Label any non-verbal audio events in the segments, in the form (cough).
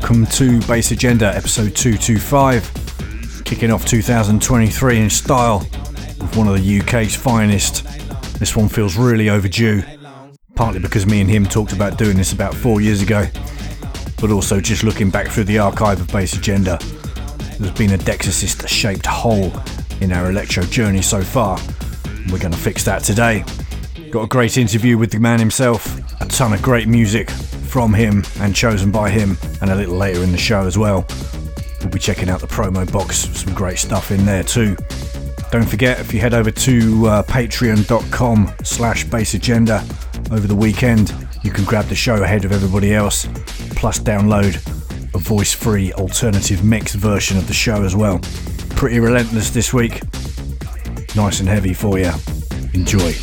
Welcome to Bass Agenda, episode 225. Kicking off 2023 in style with one of the UK's finest. This one feels really overdue, partly because me and him talked about doing this about four years ago, but also just looking back through the archive of Bass Agenda. There's been a Dexasist shaped hole in our electro journey so far, we're going to fix that today. Got a great interview with the man himself, a ton of great music, from him and chosen by him, and a little later in the show as well. We'll be checking out the promo box, some great stuff in there too. Don't forget, if you head over to uh, patreon.com slash bassagenda over the weekend, you can grab the show ahead of everybody else, plus download a voice-free alternative mix version of the show as well. Pretty relentless this week. Nice and heavy for you. Enjoy.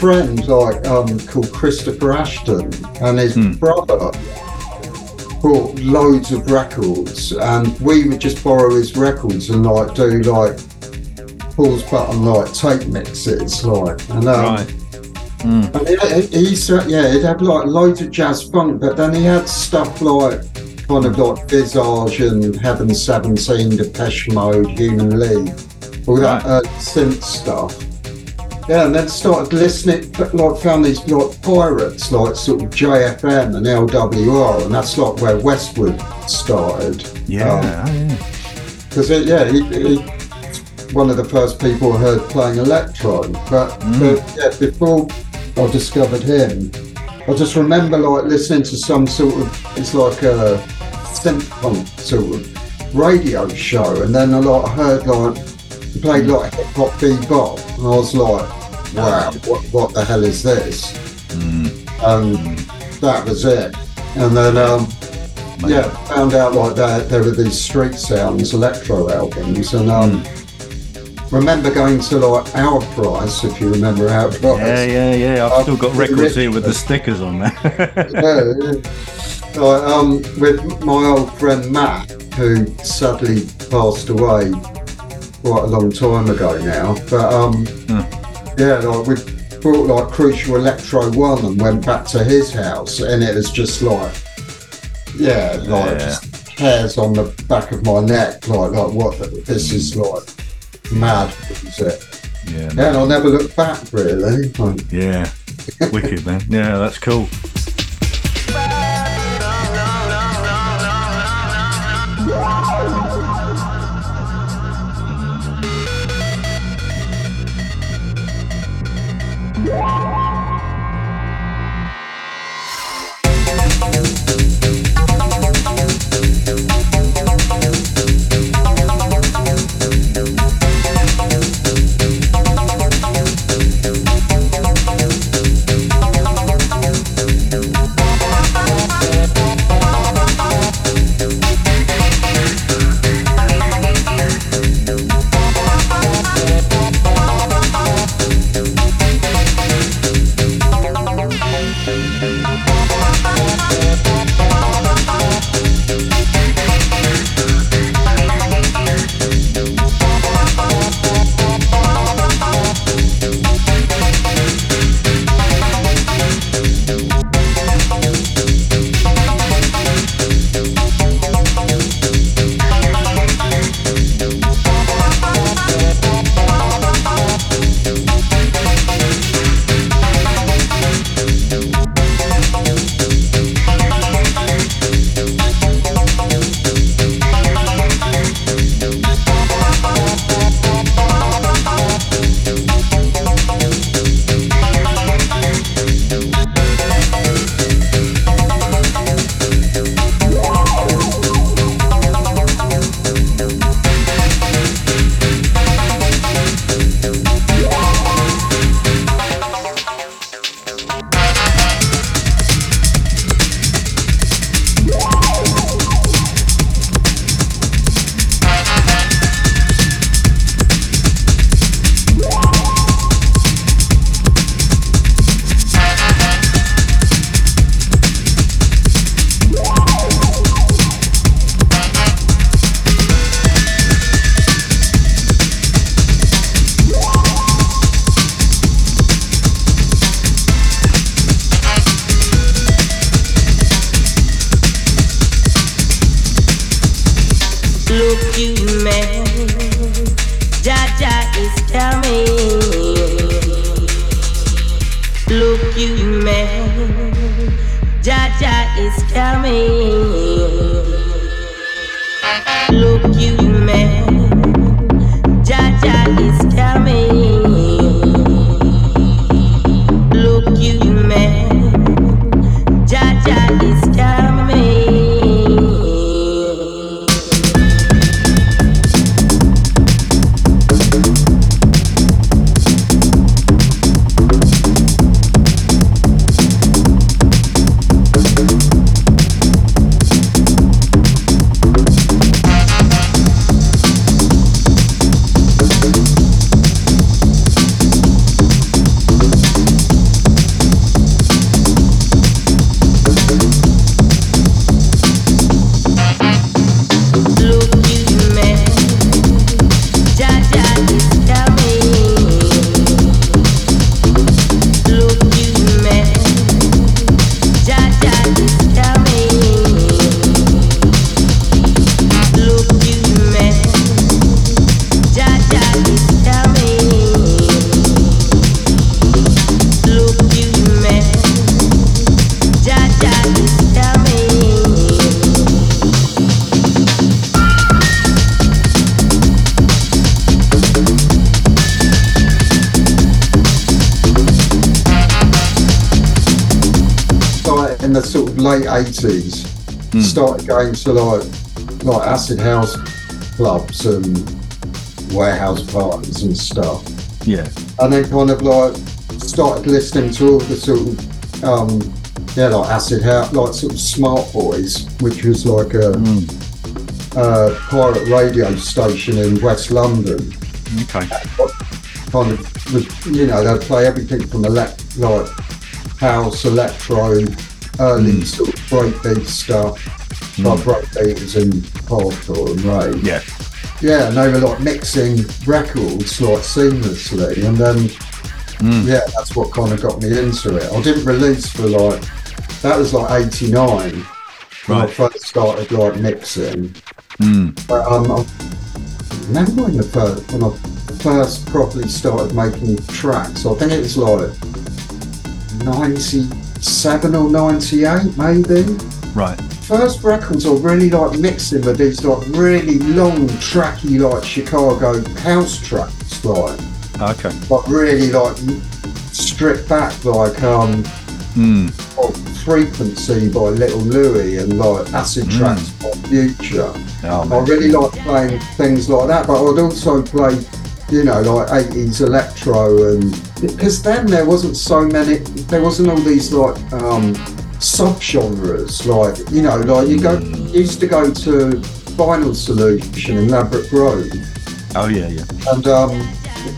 Friend like um, called Christopher Ashton, and his mm. brother bought loads of records, and we would just borrow his records and like do like pause button like tape mixes, like and um, right. Mm. And he, he, he, yeah, he'd have like loads of jazz funk, but then he had stuff like kind of like Visage and Heaven 17, Depeche Mode, Human League, all that right. uh, synth stuff. Yeah, and then started listening, like found these like pirates, like sort of JFM and LWR, and that's like where Westwood started. Yeah, because um, yeah, he, he, one of the first people I heard playing electron. But, mm. but yeah, before I discovered him, I just remember like listening to some sort of it's like a synth punk sort of radio show, and then I like heard like he played like hip hop bebop, and I was like wow, what, what the hell is this? Mm. And that was it. And then, um, yeah, found out like that there were these street sounds electro albums, and um, mm. remember going to like Our Price, if you remember Our Price. Yeah, yeah, yeah. I've still got records here with the stickers on there. (laughs) yeah, yeah. Like, um, with my old friend Matt, who sadly passed away quite a long time ago now, but um. Mm yeah, like we brought like Crucial Electro One and went back to his house, and it was just like, yeah, like yeah. just hairs on the back of my neck, like like what this is mm. like mad, it? Yeah, yeah, and I'll never look back really. Like, yeah, wicked man. Yeah, that's cool. Acid house clubs and warehouse parties and stuff, Yeah. and then kind of like started listening to all the sort of um, yeah like acid house like sort of smart boys, which was like a, Hmm. a pirate radio station in West London. Okay. kind of, was, you know, they'd play everything from elect, like house, electro, early sort of breakbeat stuff, like breakbeaters and hardcore and rave. Yeah. Yeah, and they were like mixing records like seamlessly, and then yeah, that's what kind of got me into it. I didn't release for like that was like '89 when I first started like mixing. Mm. But um, I remember when the first when I first properly started making tracks. I think it was like '97 or '98, maybe. Right. First records I really like mixing with these like really long, tracky like Chicago house tracks, like Okay. like really like stripped back, like um Mm. of frequency by Little Louie and like acid tracks by Phuture. Oh, I really like playing things like that, but I'd also play, you know, like 80s electro and because then there wasn't so many, there wasn't all these like um, subgenres, like you know, like you go mm. used to go to Vinyl Solution in Ladbroke Grove, Oh, yeah, yeah. and um,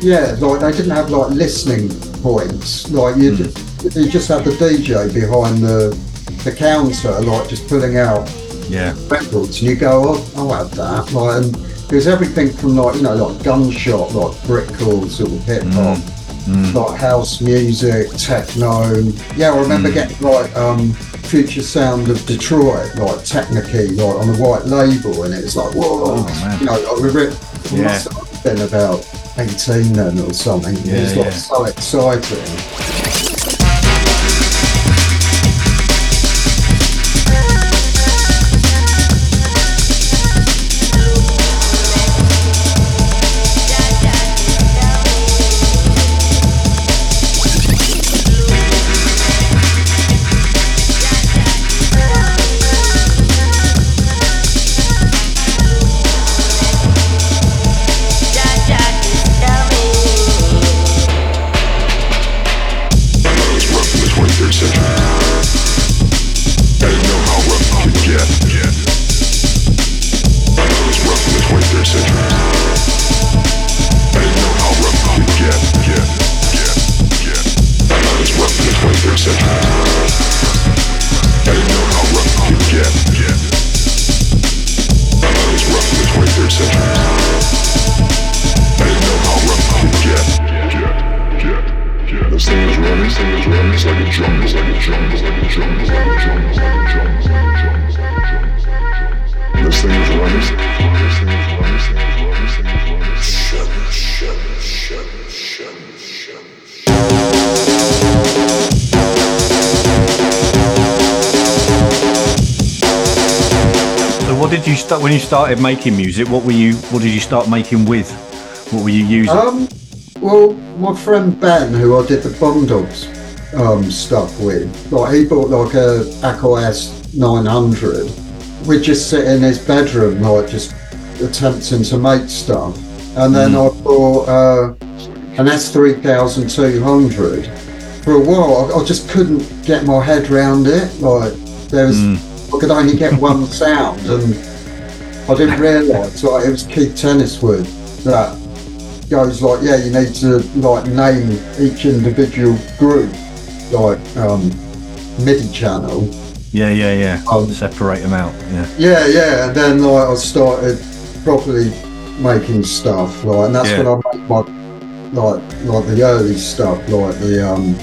yeah, like they didn't have like listening points, like you mm. just, you just had the DJ behind the the counter, like just pulling out Yeah. records and you go, oh, I'll have that. Like, and there's everything from like, you know, like gunshot, like brickle, sort of hip hop, mm. Like house music, techno. Yeah, I remember getting like um, Future Sound of Detroit, like Technikey, like on a white label, and it was like, whoa, Oh, man. you know, like, we re- Yeah. must have been about 18 then or something. Yeah, it's like yeah. so exciting. Started making music? What were you? What did you start making with? What were you using? Um, well, my friend Ben, who I did the Dogs um, stuff with, like he bought like a Akai S 900. We'd just sit in his bedroom, like just attempting to make stuff. And then I bought uh, an S3200. For a while, I, I just couldn't get my head around it. Like there was, I could only get one (laughs) sound, and I didn't realise like it was Keith Tenniswood that goes like, yeah, you need to like name each individual group like um, MIDI channel. yeah, yeah, yeah. um, Separate them out. Yeah. Yeah, yeah, and then like I started properly making stuff like, and that's Yeah. when I made my like like the early stuff like the um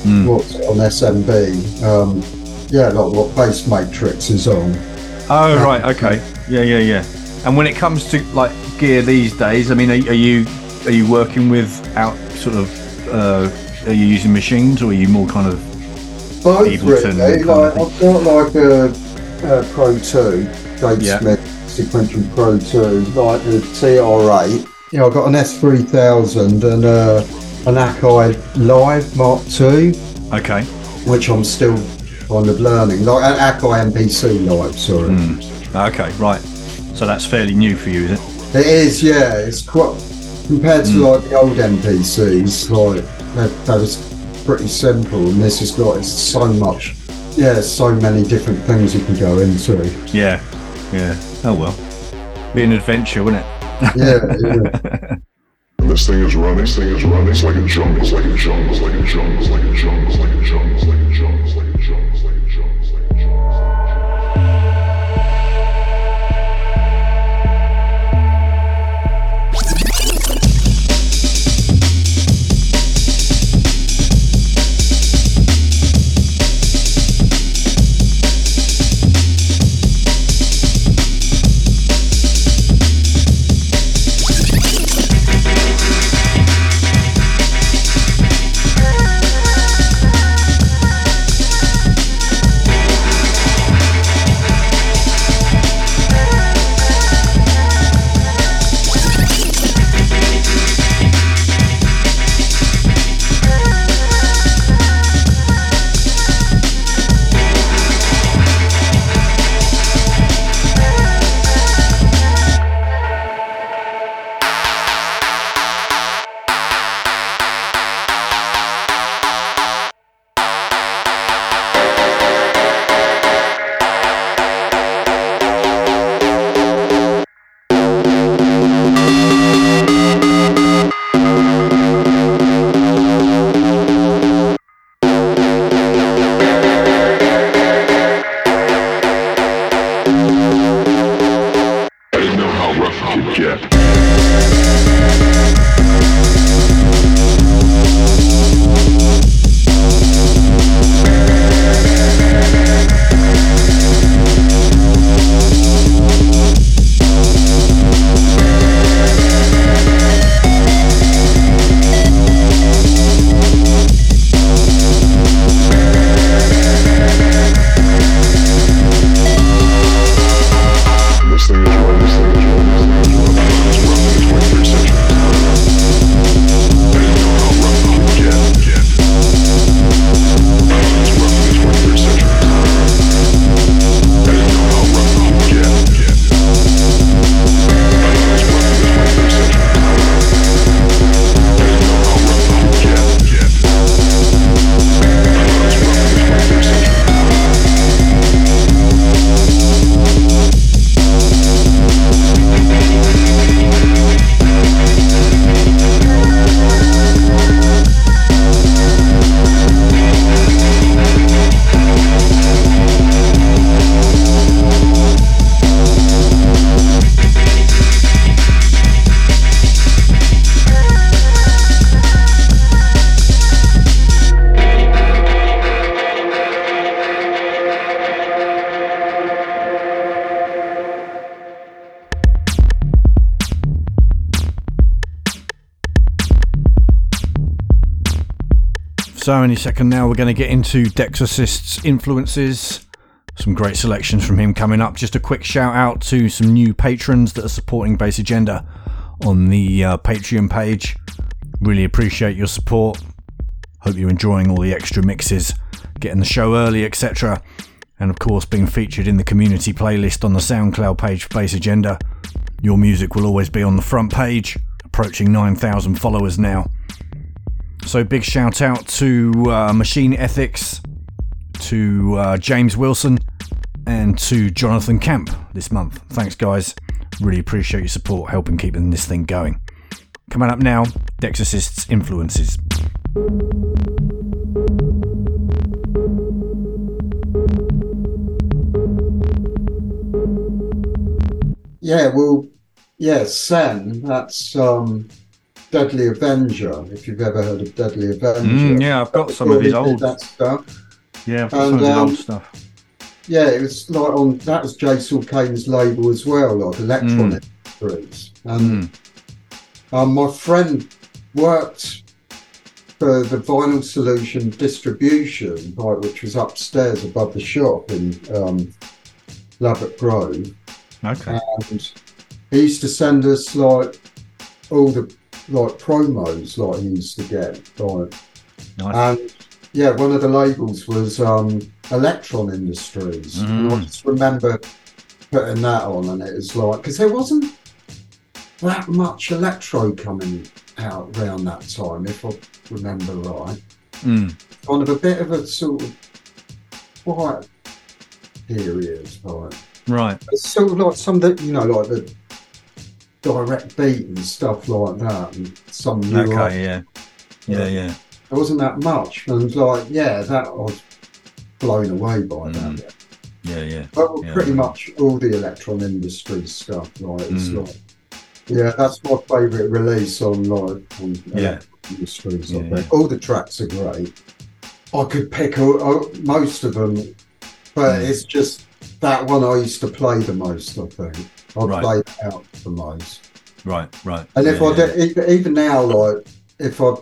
Mm. what's on SMB um yeah like what Bass Matrix is on. Oh, right. Okay. Yeah, yeah, yeah. And when it comes to like gear these days, I mean, are, are you are you working with out sort of? Uh, are you using machines, or are you more kind of? Both Ableton really. Like. I've got like a, a Pro 2, Dave Yeah. Smith Sequential Pro 2, like the TR8. Yeah, I've got an S3000 and uh, an Akai Live Mark II, Okay. which I'm still kind of learning, like an Akai MPC Live. Sorry, Okay, right. So that's fairly new for you, is it? it is. Yeah, it's quite compared to hmm. like the old MPCs. Like that, that was pretty simple, and this has got it's so much. Yeah, so many different things you can go into. Yeah, yeah. Oh well. Be an adventure, wouldn't it? Yeah, yeah. And this thing is running, this thing is running, it's like a jungle, it's like a jungle, it's like a jungle, it's like a jungle, it's like a jungle, it's like a jungle, second now, we're going to get into Dex Assist's influences. Some great selections from him coming up. Just a quick shout out to some new patrons that are supporting Bass Agenda on the uh, Patreon page. Really appreciate your support. Hope you're enjoying all the extra mixes, getting the show early, etc. And of course, being featured in the community playlist on the SoundCloud page for Bass Agenda. Your music will always be on the front page, approaching 9,000 followers now. So big shout out to uh, Machine Ethics, to uh, James Wilson, and to Jonathan Camp this month. Thanks, guys. Really appreciate your support, helping keeping this thing going. Coming up now, Dex Assist's influences. Yeah, well, yeah, Sen, that's um, Deadly Avenger, if you've ever heard of Deadly Avenger. Mm, yeah, I've got some of his old. That stuff. Yeah, I've got some of his And, old um, stuff. Yeah, it was like on, that was Jason Kane's label as well, like Electronic Groups. And um, my friend worked for the Vinyl Solution distribution, which was upstairs above the shop in um, Ladbroke Grove. Okay. and he used to send us like all the like promos like he used to get like Nice. and yeah one of the labels was um Electron Industries. And I just remember putting that on, and it was like because there wasn't that much electro coming out around that time, if I remember right. Mm. Kind of a bit of a sort of quiet period, like Right. it's sort of like some that you know, like the direct beat and stuff like that, and some new art. Okay. Yeah. Yeah. Yeah. There wasn't that much, and like yeah, that I was blown away by Mm. that. Yeah. Yeah. But Yeah. pretty much all the electron industry stuff, like it's Mm. like yeah, that's my favourite release on like on Yeah. Electron industries. I Yeah. All the tracks are great. I could pick all, all- most of them, but Mm. it's just that one I used to play the most. I think I Right. out the most. Right. Right. And if Yeah, I did, even- even now, like if I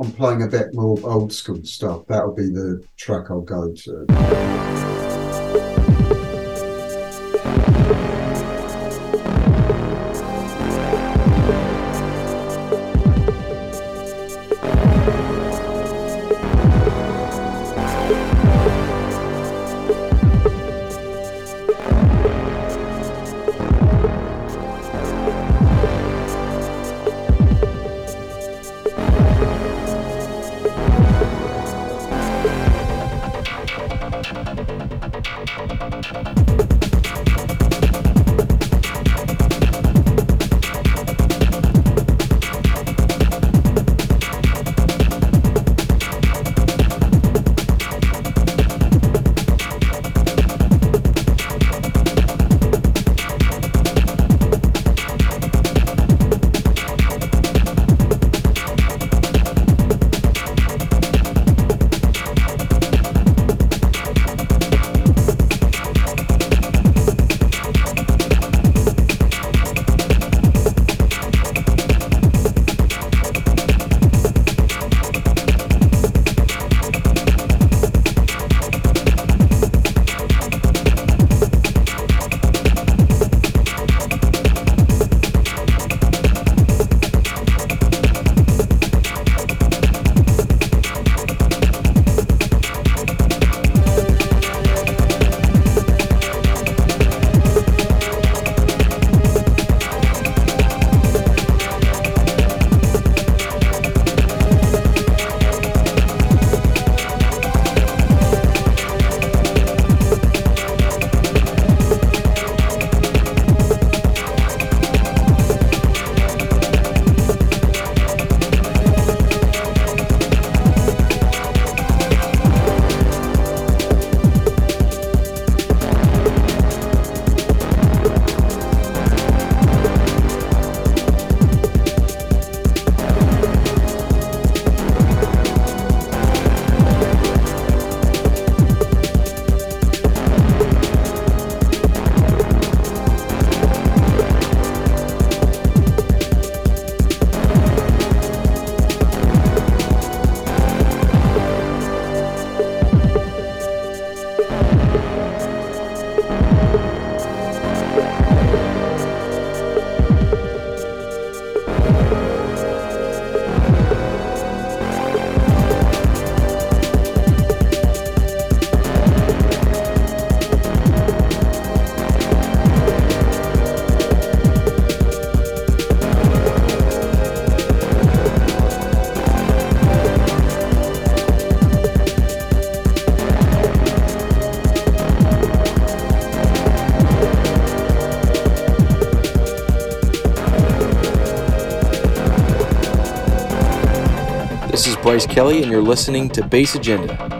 I'm playing a bit more old school stuff, that'll be the track I'll go to. Bryce Kelly, and you're listening to Bass Agenda.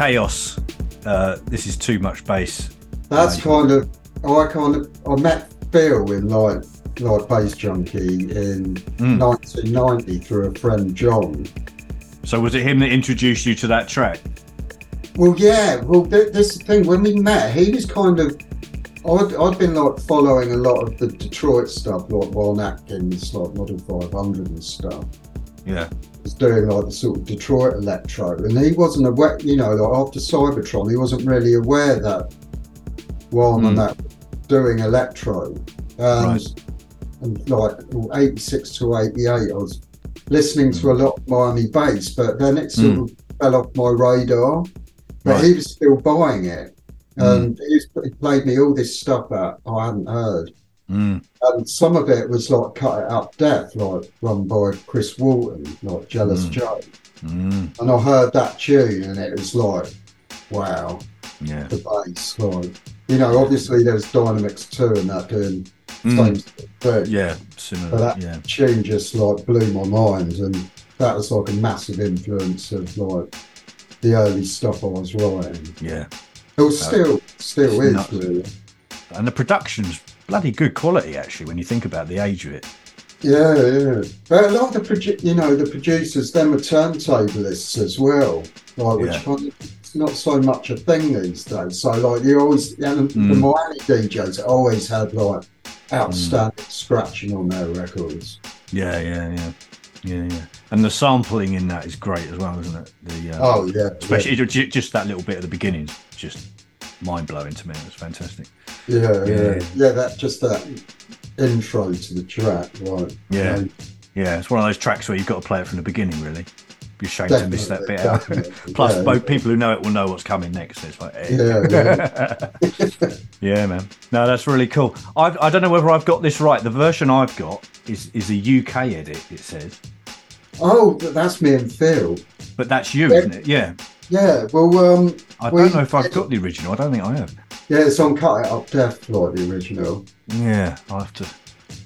Chaos. Uh, this is too much bass. That's Right. kind of I kind of I met Phil in like like Bass Junkie in Mm. 1990 through a friend John. So was it him that introduced you to that track? Well, yeah. Well, th- this thing. When we met, he was kind of. I'd, I'd been like following a lot of the Detroit stuff, like Juan Atkins, like Model 500 and stuff. Yeah. Doing like the sort of Detroit electro, and he wasn't aware. You know, like after Cybotron, he wasn't really aware that and Hmm. that doing electro. And, Right. and like 86 to 88, I was listening to a lot of Miami bass, but then it sort Hmm. of fell off my radar. But Right. he was still buying it. Hmm. And he, was, he played me all this stuff that I hadn't heard. Mm. And some of it was like Cut It Up Def, like run by Chris Walton, like Jealous Mm. Joe. Mm. And I heard that tune and it was like, wow, Yeah. the bass. Like, you know, obviously there's Dynamix II and that doing Mm. same thing. Yeah. Similar. But that yeah. tune just like blew my mind. And that was like a massive influence of like the early stuff I was writing. Yeah. It was still, still is nuts. really. And the production's bloody good quality actually when you think about the age of it. Yeah, yeah. But a lot of the produ- you know, the producers, them are turntablists as well. Like which Yeah. it's not so much a thing these days. So like you always yeah, the, the Mm. Miami DJs always had like outstanding scratching on their records. Yeah. Yeah. Yeah. Yeah. Yeah. And the sampling in that is great as well, isn't it? The uh, Oh yeah. especially ju- just that little bit at the beginning, just mind blowing to me. It was fantastic. yeah, yeah, Yeah. yeah. That just that intro to the track, right? Yeah. Yeah, it's one of those tracks where you've got to play it from the beginning, really. Be ashamed to miss that bit out. (laughs) Plus, yeah. both people who know it will know what's coming next. It's like, hey. Yeah, yeah. (laughs) Yeah, man. No, that's really cool. I've, I don't know whether I've got this right. The version I've got is is a UK edit. It says, Oh, that's me and Phil. but that's you, isn't it? Yeah. Yeah. Well, um, I don't know if I've got the original. I don't think I have. yeah, it's on Cut It Up Def, like the original. Yeah, I have to.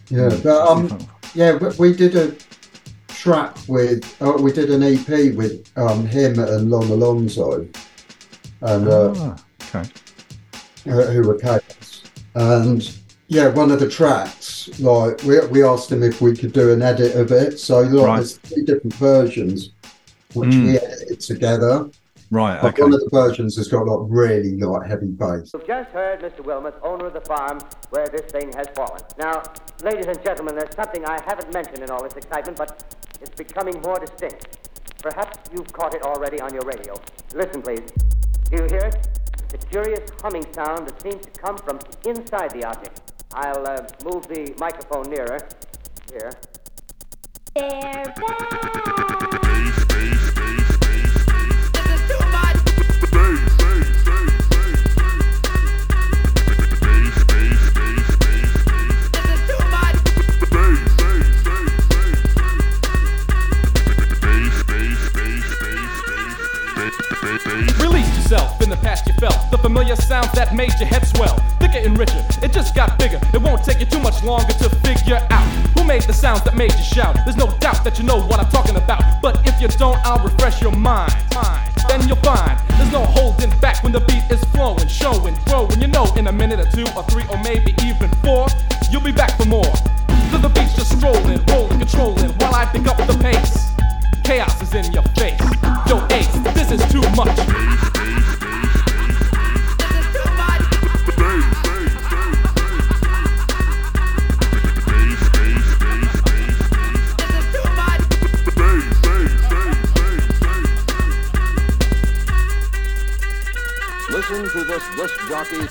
Yeah, but um, yeah, we, we did a track with, uh, we did an EP with um him and Lon Alonso, and uh, Ah, okay. uh, who were chaos. And yeah, one of the tracks, like we, we asked him if we could do an edit of it. So like, Right. there's three different versions, which Mm. we edited together. Right. But Okay. one of the versions has got like really like heavy bass. You've just heard Mr. Wilmot, owner of the farm where this thing has fallen. Now, ladies and gentlemen, there's something I haven't mentioned in all this excitement, but it's becoming more distinct. Perhaps you've caught it already on your radio. Listen, please. Do you hear it? It's a curious humming sound that seems to come from inside the object. I'll uh, move the microphone nearer. Here. They're back. Yourself in the past you felt the familiar sounds that made your head swell. Thicker and richer, it just got bigger. It won't take you too much longer to figure out who made the sounds that made you shout. There's no doubt that you know what I'm talking about. But if you don't, I'll refresh your mind. Then you'll find there's no holding back when the beat is flowing, showing, growing. You know, in a minute or two or three or maybe even four, you'll be back for more. So the beat's just strolling, rolling, controlling while I pick up the pace. Chaos is in your face. Yo, Ace, this is too much. Listen to this disc jockey.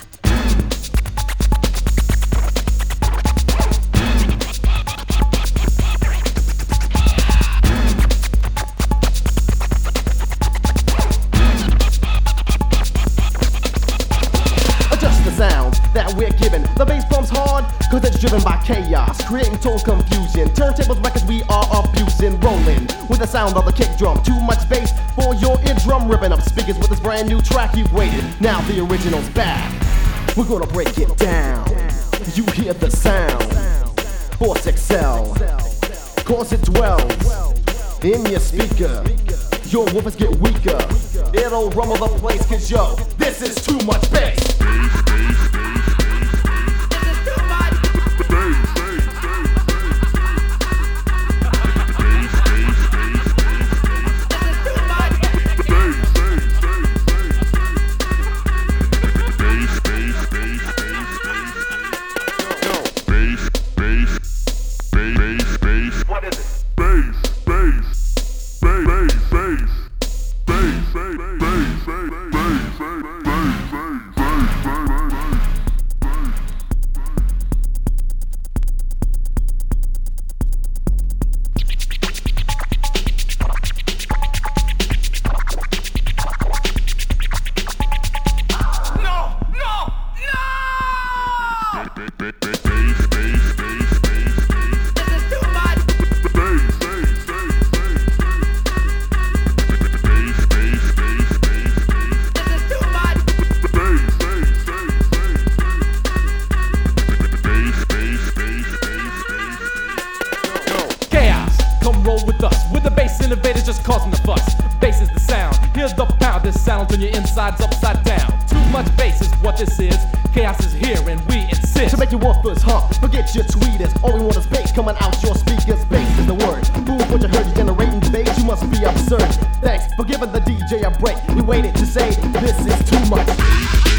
Adjust the sound that we're given. The bass pump's hard, cause it's driven by chaos, creating total confusion. Turntables records we are abusing, rolling with the sound of the kick drum. Too much bass for your eardrum, ripping up speakers with this brand new track you've waited. Now the original's back. We're gonna break it down. You hear the sound. Force Excel. Cause it dwells in your speaker. your woofers get weaker. It'll rumble the place, cause yo, this is too much bass. Chaos is here and we insist. To make your woofers hump, forget your tweeters. All we want is bass coming out your speakers. Bass is the word. Fool what you heard, you generating bass. You must be absurd. Thanks for giving the DJ a break. We waited to say this is too much.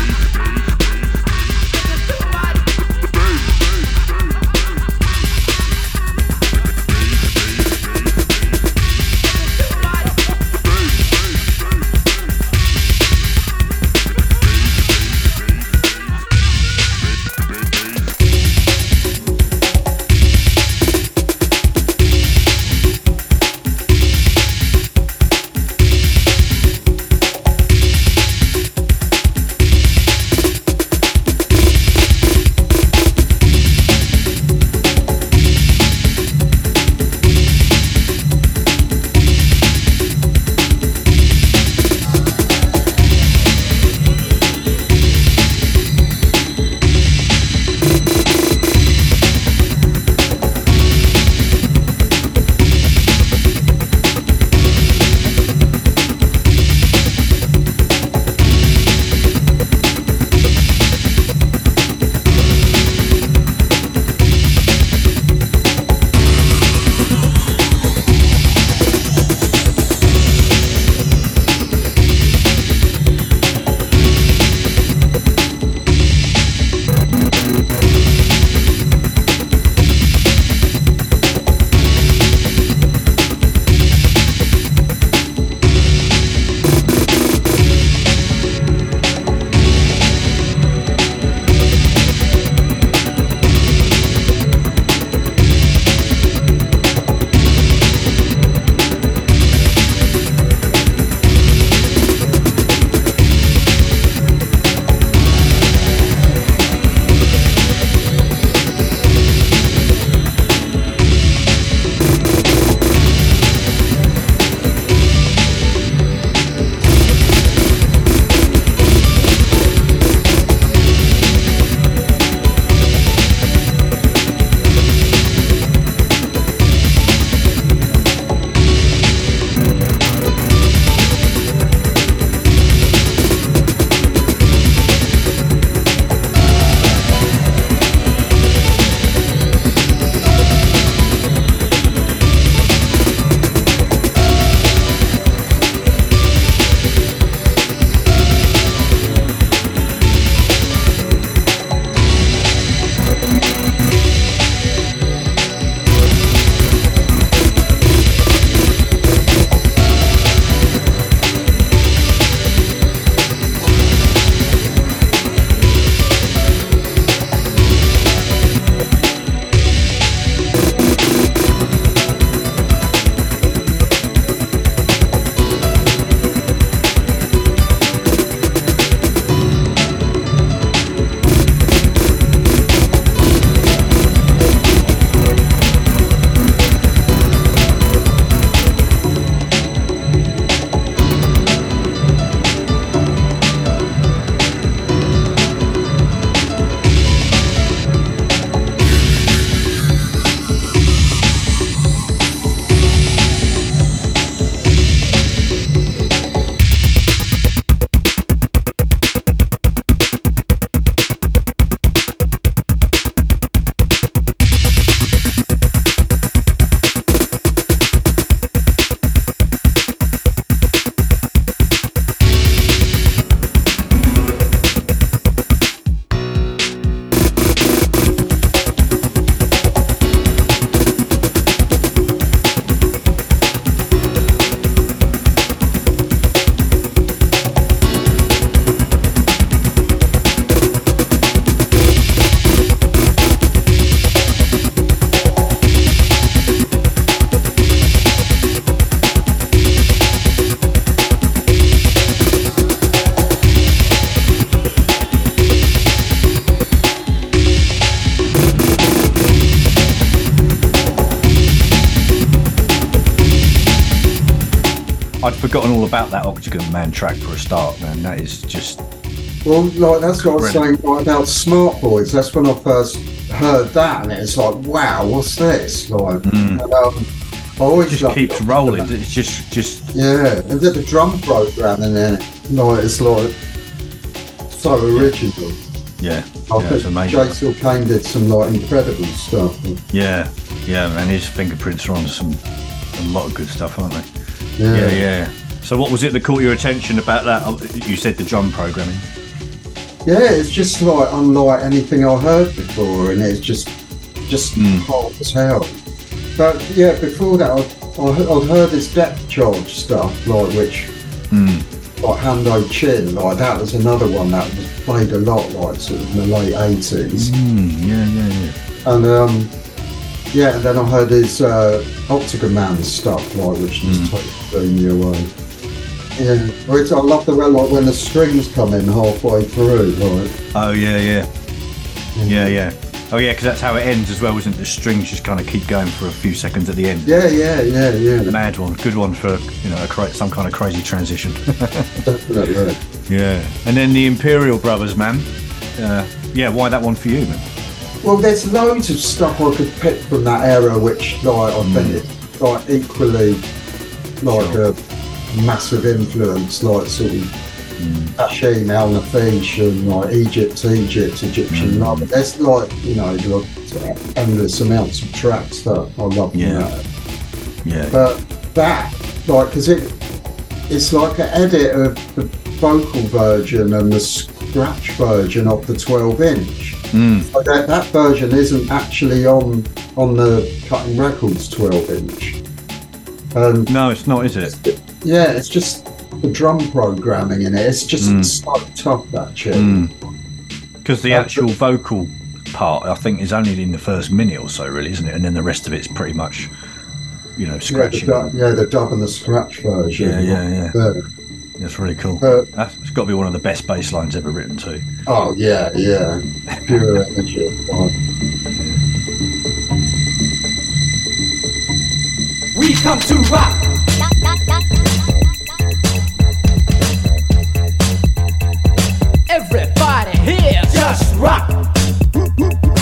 Forgotten all about that Octagon Man track for a start, man. That is just Well, like that's what I was saying like, about Smart Boys. That's when I first heard that, and it's like, wow, what's this? Like, um, I always Mm. just keeps it. rolling. It's just just Yeah, and then the drum program in there, like it's like so original. yeah, I yeah, think amazing. Jason Kane did some like incredible stuff. Yeah, yeah, man. His fingerprints are on some a lot of good stuff, aren't they? Yeah. Yeah, yeah. So, what was it that caught your attention about that? Oh, You said the drum programming. Yeah, it's just like unlike anything I heard before, and it's just just Hmm. hot as hell. But yeah, before that, I'd, I- I'd heard this depth charge stuff, like which, Hmm. like Han-Do-Jin, like that was another one that was played a lot, like sort of in the late eighties. Mm, yeah, yeah, yeah. And um, yeah, and then I heard his uh, Octagon Man stuff, like which just Hmm. totally blew me away. Yeah, which I love the way like when the strings come in halfway through, like. Oh, yeah, yeah, yeah, yeah. Oh, yeah, because that's how it ends as well, isn't it? The strings just kind of keep going for a few seconds at the end. Yeah, yeah, yeah, yeah. Mad one, good one for you know a cra- some kind of crazy transition. (laughs) Definitely. yeah, and then the Imperial Brothers, man. Uh, yeah, why that one for you, man? Well, there's loads of stuff I could pick from that era, which like I think it's like equally like a massive influence, like sort of mm. Hashim Al-Naafiysh and like Egypt, Egypt, Egyptian mm. love. There's like you know like endless amounts of tracks that I love. Yeah. that. Yeah, But that, like, because it, it's like an edit of the vocal version and the scratch version of the 12 inch. Mm. So that, that version isn't actually on on the Cutting Records 12 inch. And no, it's not, is it? Yeah, it's just the drum programming in it. It's just Mm. so tough that tune. Because the Uh, actual vocal part, I think, is only in the first minute or so, really, isn't it? And then the rest of it's pretty much, you know, Yeah, the, scratching. du- yeah, the dub and the scratch version. Yeah, yeah, yeah. That's really cool. Uh, That's, it's got to be one of the best bass lines ever written, too. Oh yeah, yeah, pure (laughs) energy. We come to rock. Just rock.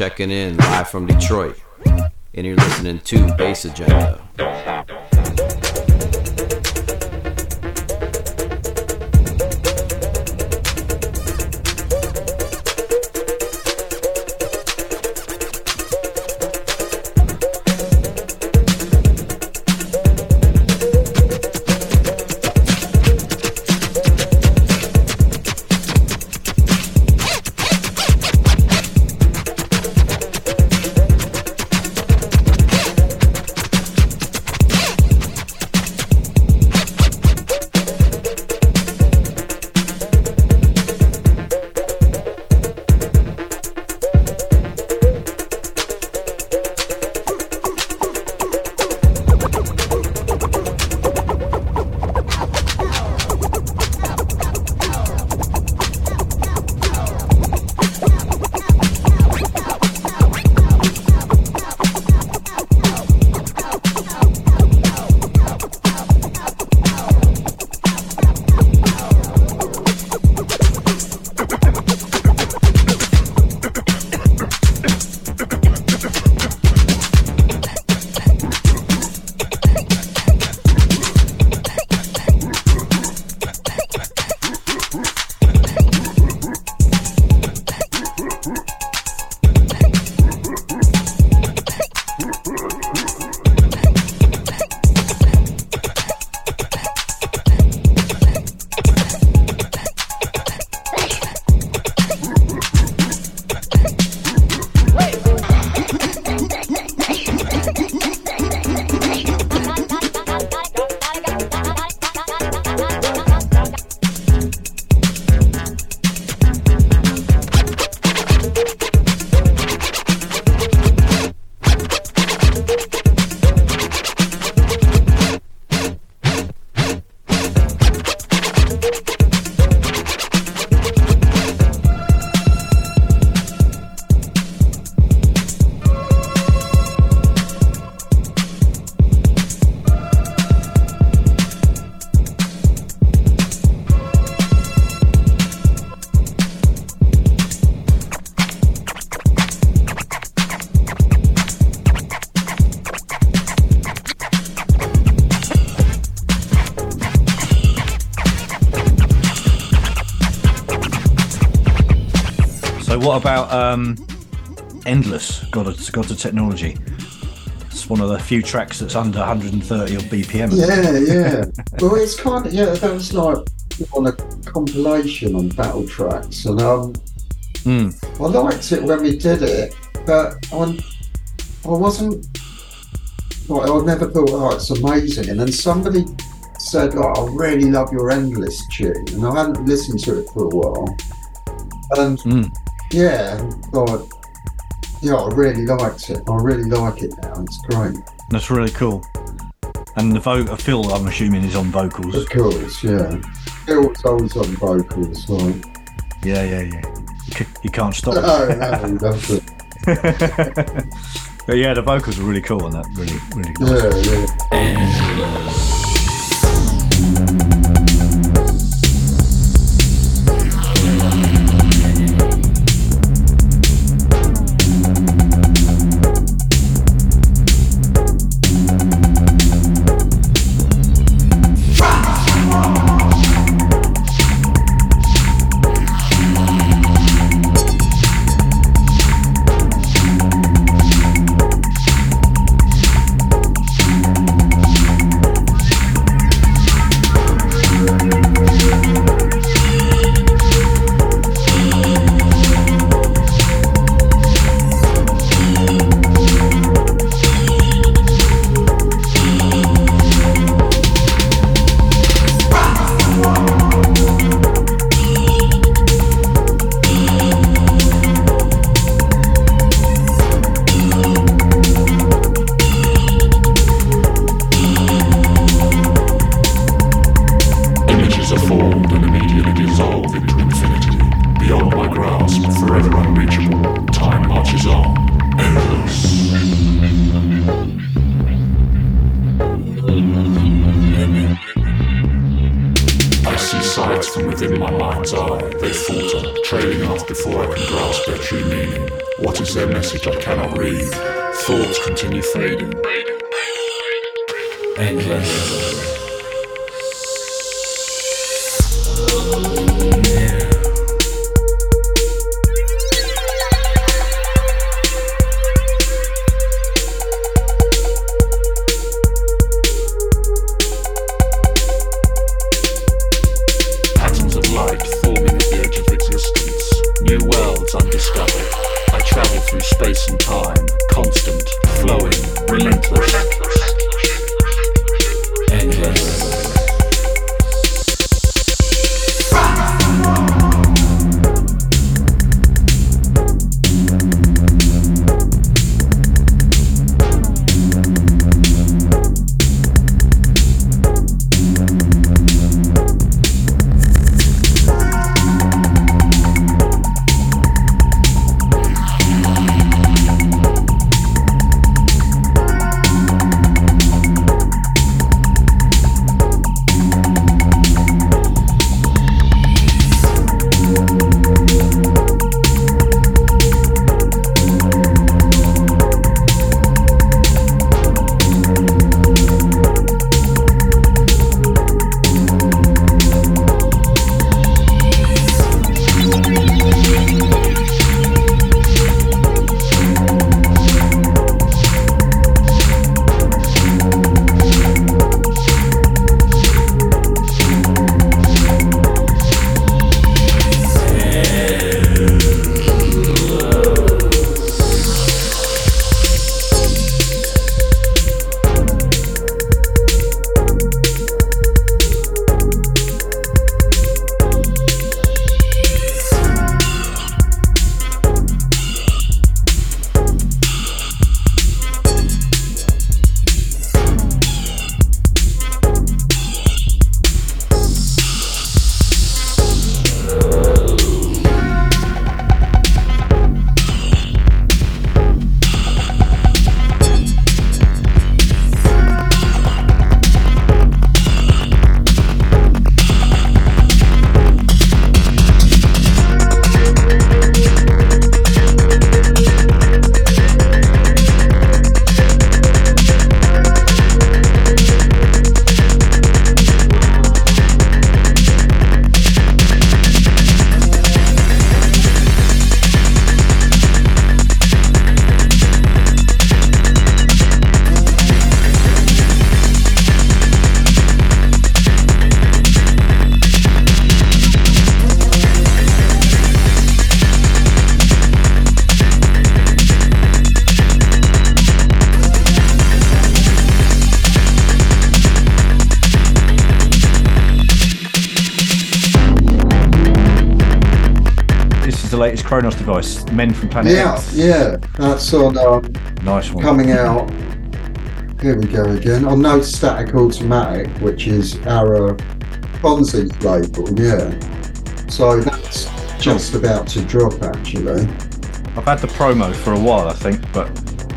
Checking in live from Detroit. And you're listening to Bass Agenda. God of, of Technology. It's one of the few tracks that's under 130 of BPM. Yeah, yeah. well, it's kind of yeah. That was like on a compilation on Battle Tracks, and um, Mm. I liked it when we did it, but I, I wasn't like I never thought, oh, it's amazing. And then somebody said, oh, I really love your Endless tune, and I hadn't listened to it for a while. And Mm. yeah, like yeah, I really liked it. I really like it now. It's great. That's really cool. And the vo- Phil, I'm assuming, is on vocals. Of course, yeah. Phil's always on vocals, like. Yeah, yeah, yeah. You, c- you can't stop. No, no, loves it. (laughs) but yeah, the vocals are really cool on that. Really, really nice. Yeah, yeah. Men from Planet Yeah, X. yeah, that's on um, Nice one. coming out. Here we go again. On No Static Automatic, which is our Fonzie label, yeah. So that's just about to drop actually. I've had the promo for a while, I think, but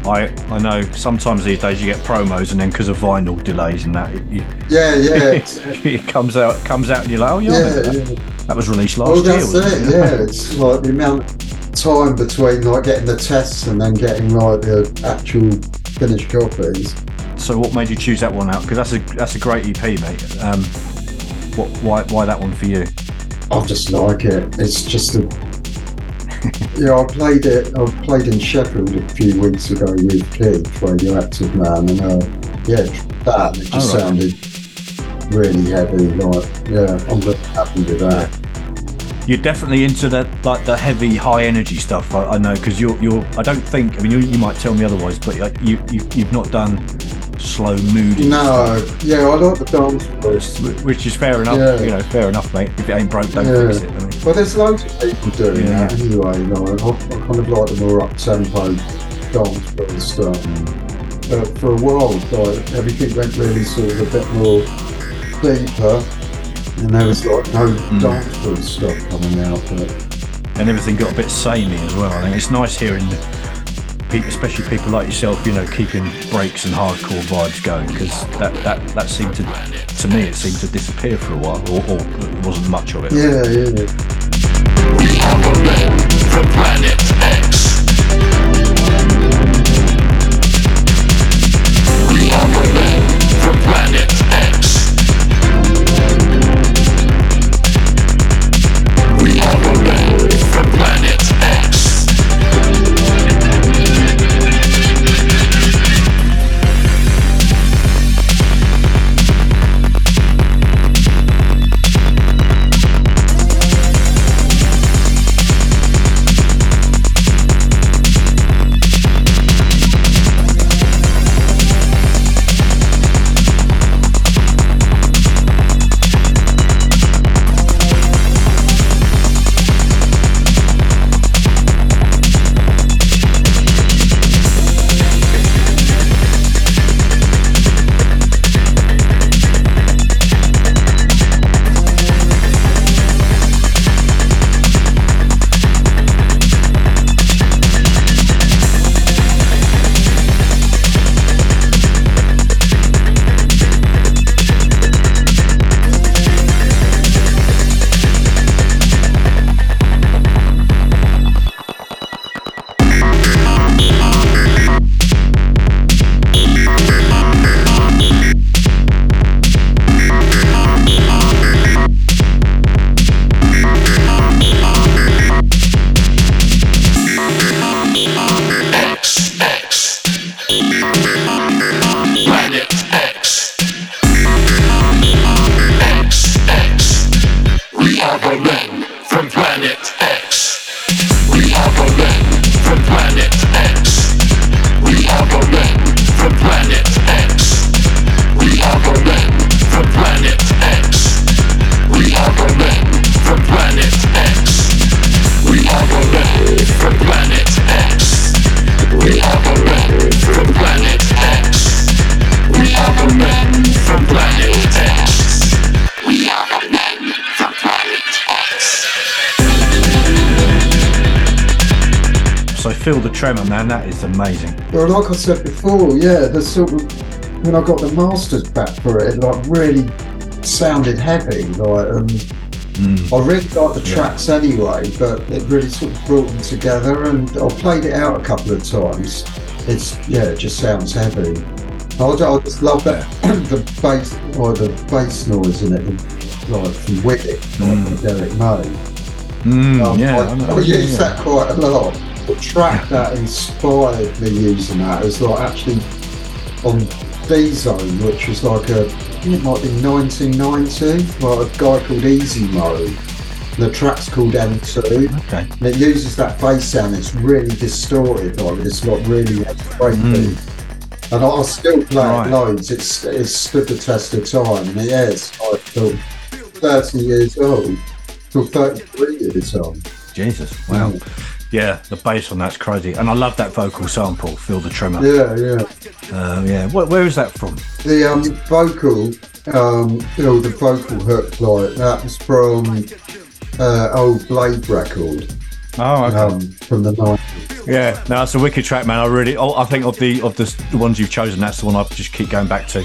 I I know sometimes these days you get promos and then because of vinyl delays and that, it, you, Yeah, yeah. (laughs) it comes out comes out and you're like, oh yeah, Yeah, that. yeah. that was released last Well, year. wasn't it. Yeah, it's like the amount time between like getting the tests and then getting like the actual finished copies. So what made you choose that one out? Because that's a that's a great EP, mate. Um, what why why that one for you? I just like it. It's just a. (laughs) yeah, I played it. I played in Sheffield a few weeks ago with Keith, Radioactive Man, and uh, yeah, that it just Oh, right. sounded really heavy. Like, yeah, I'm just happy with that. You're definitely into the like the heavy, high energy stuff. I, I know because you're you're. I don't think. I mean, you, you might tell me otherwise, but like, you you you've not done slow, moody. No, yeah, I like the dance stuff, which is fair enough. Yeah. You know, fair enough, mate. If it ain't broke, don't Yeah. fix it. I mean, Well, there's loads of people doing Yeah. that anyway. Like, I, I kind of like the more up tempo dance stuff. But for a while, like everything went really sort of a bit more deeper, and there was like no Mm. danceful stuff coming out. But and everything got a bit samey as well. I think it's nice hearing people, especially people like yourself, you know, keeping breaks and hardcore vibes going because that, that that seemed to to me it seemed to disappear for a while, or, or there wasn't much of it. yeah, yeah. So I said before, yeah, the sort of when I got the masters back for it, it like really sounded heavy. Like, um, I really like the tracks anyway, but it really sort of brought them together. And I played it out a couple of times. It's yeah, it just sounds heavy. I, I just love that (clears throat) the bass or the bass noise in it, like from Wicked, like from Derrick May. Mm, Um, yeah, I, I. I use that quite a lot. Track that inspired me using that is like actually on D Zone, which was like a, I think it might be 1990, like a guy called Easy Mo. The track's called M2, Okay. and it uses that bass sound. It's really distorted, like it's like really breakbeat. Mm. And I, I still play Right. it loads. It's it's stood the test of time, and it is like till 30 years old, till 33 years old. Jesus, wow. Mm. Yeah, the bass on that's crazy, and I love that vocal sample. Feel the tremor. Yeah, yeah, uh, yeah. Where, where is that from? The um, vocal, um, you know, the vocal hook like that was from uh, old Blade record. Oh, okay. Um, from the nineties. Yeah, no, that's a wicked track, man. I really, oh, I think of the of the, the ones you've chosen, that's the one I just keep going back to.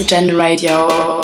Agenda Radio.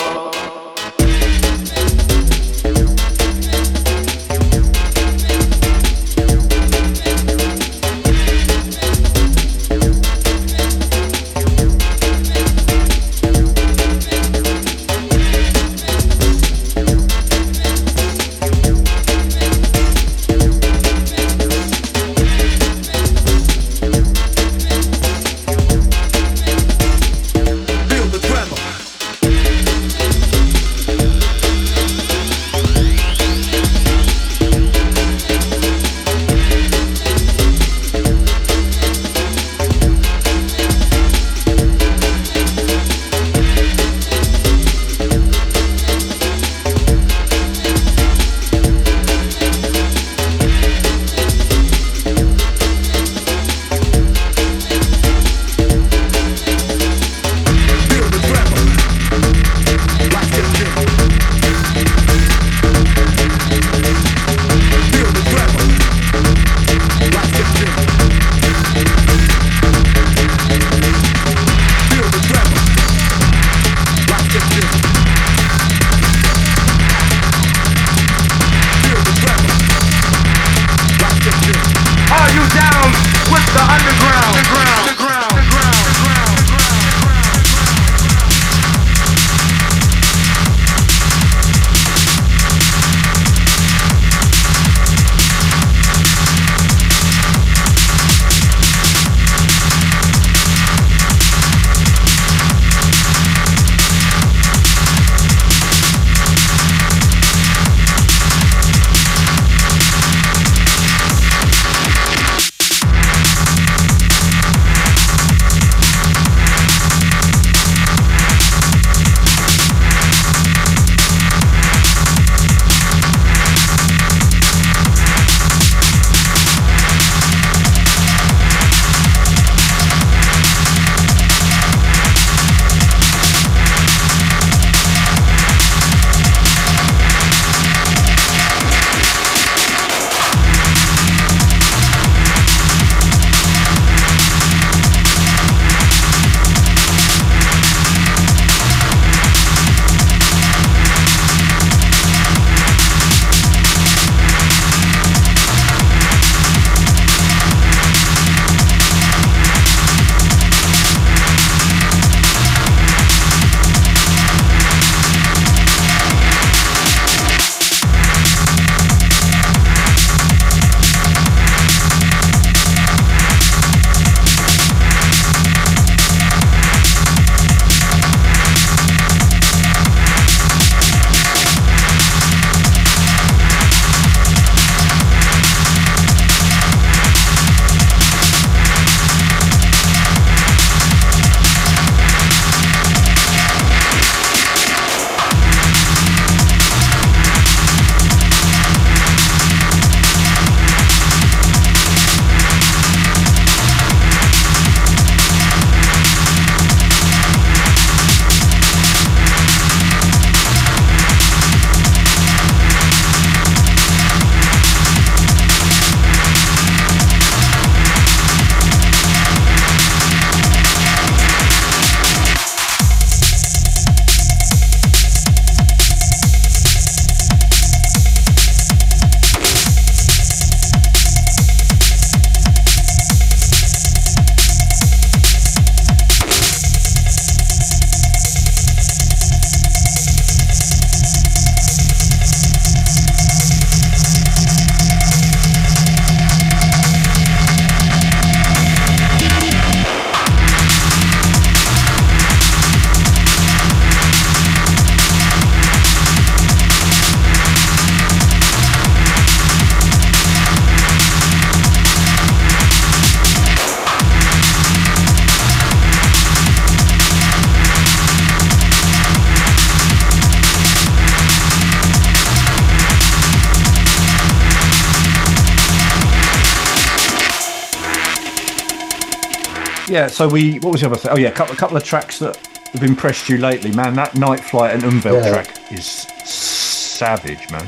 Yeah. So we what was the other thing? Oh yeah, a couple, a couple of tracks that have impressed you lately, man. That Nite Fleit and Umwelt Yeah. track is savage, man.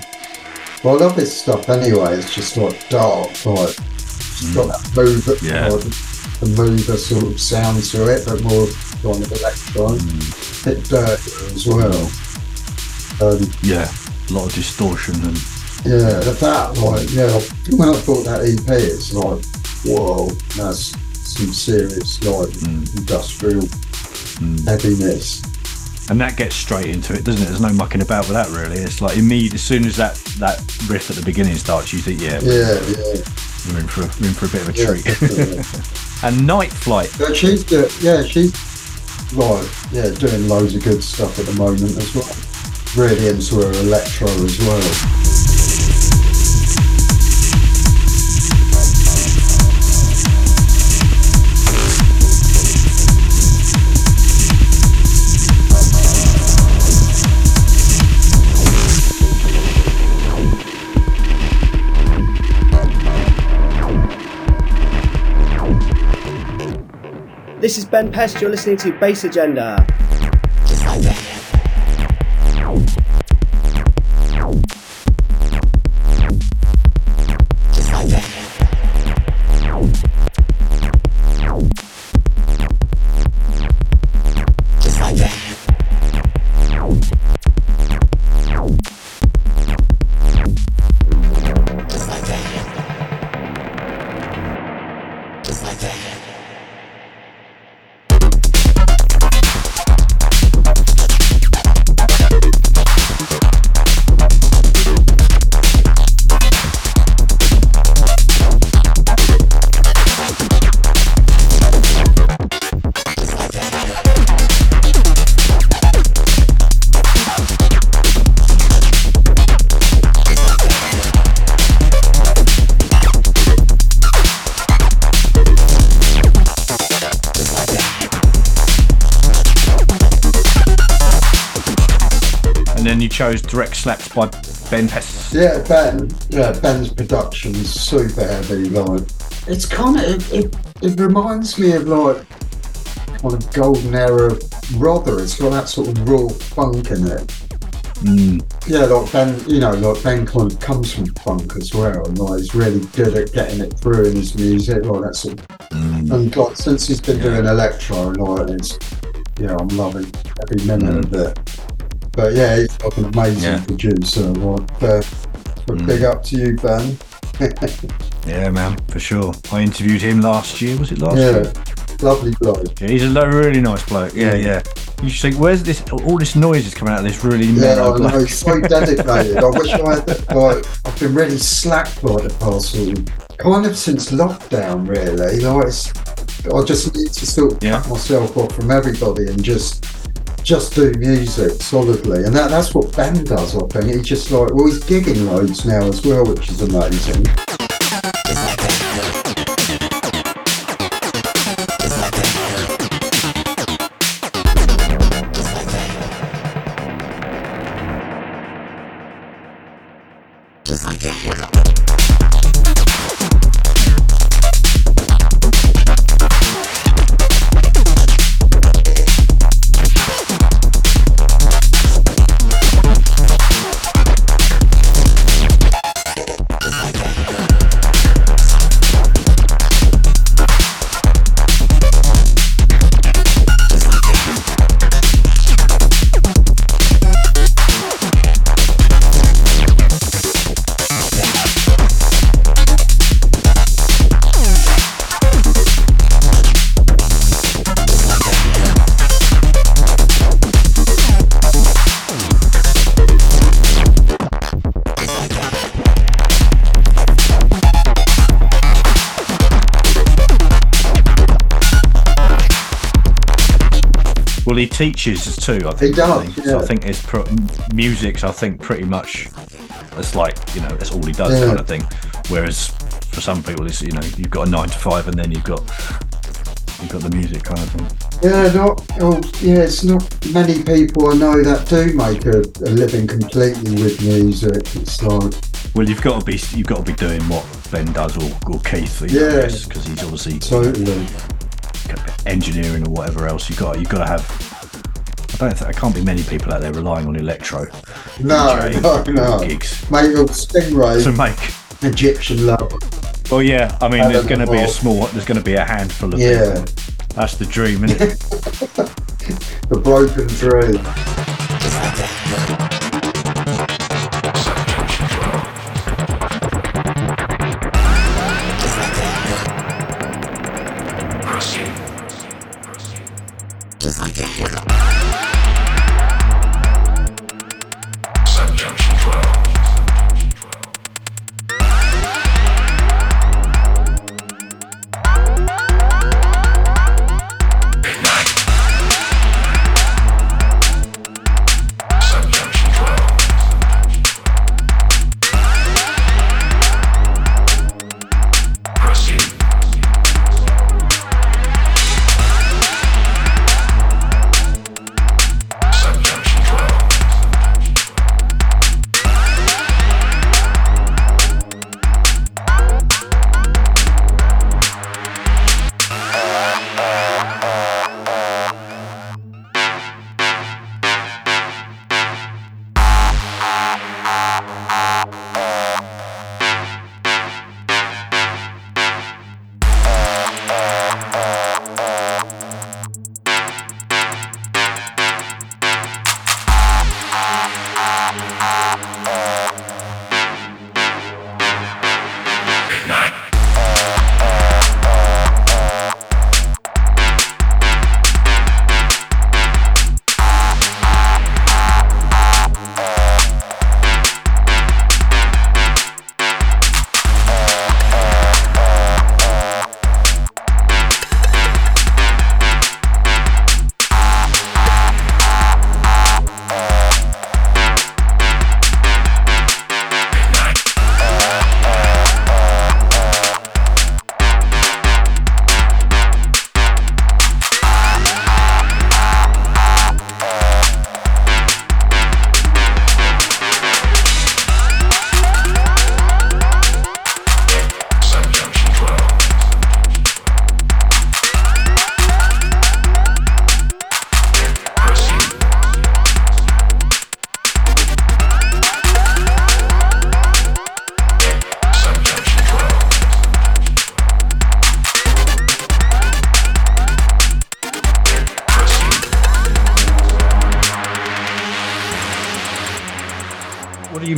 Well, I love this stuff anyway. It's just like dark, like it's got that mover, Yeah. like, the mover sort of sound to it, but more kind of electro. bit dirty as well. Um, Yeah, a lot of distortion and yeah, that like yeah. When I bought that EP, it's like whoa, that's serious like mm. industrial mm. heaviness. and that gets straight into it, doesn't it? There's no mucking about with that really. It's like immediate as soon as that that riff at the beginning starts, you think, yeah, Yeah, yeah. we're in for a, we're in for a bit of a Yeah, treat. (laughs) and Nite Fleit, But she's do- yeah, she's like yeah, doing loads of good stuff at the moment as well. Really into her electro as well. This is Ben Pest. You're listening to Bass Agenda. And then you chose Direct Slaps by Ben Pest. Yeah, Ben. Yeah, Ben's production's super heavy. Like, it's kind of it, it, it reminds me of like kind of golden era of Rother. It's got that sort of raw funk in it. Mm. Yeah, like Ben, you know, like Ben kind of comes from funk as well, and like he's really good at getting it through in his music, like that sort of. And like since he's been doing electro, like it's, yeah, I'm loving every minute of it. But yeah, he's an amazing Yeah. producer. Like, uh, but big up to you, Ben. (laughs) Yeah, man, for sure. I interviewed him last year. Was it last yeah, year? lovely bloke. Yeah, he's a really nice bloke. Yeah, yeah. You just think, where's this? All this noise is coming out of this really nice. Yeah, I know, bloke. he's so dedicated. I wish I had that. Like, I've been really slack like the past kind of since lockdown, really. Like, it's, I just need to sort of cut myself off from everybody and just just do music solidly. And that, that's what Ben does, I think. He just like, well, he's gigging loads now as well, which is amazing. Well, he teaches us too. I think. He does, doesn't So I think it's pro- music's. I think pretty much. It's like you know that's all he does Yeah. kind of thing. Whereas for some people, it's you know you've got a nine to five and then you've got you've got the music kind of thing. Yeah, not oh, yeah. It's not many people I know that do make a, a living completely with music. It's like Well, you've got to be you've got to be doing what Ben does or, or Keith, Yeah. because he's obviously totally. engineering or whatever else you got. You've got to have. I don't. Think, there can't be many people out there relying on electro. No, no, no. Gigs Mate, little Stingray, to make. Egyptian love. Well, yeah. I mean, I there's going to be a small. There's going to be a handful of Yeah. people. That's the dream, isn't it? (laughs) The broken dream. (laughs)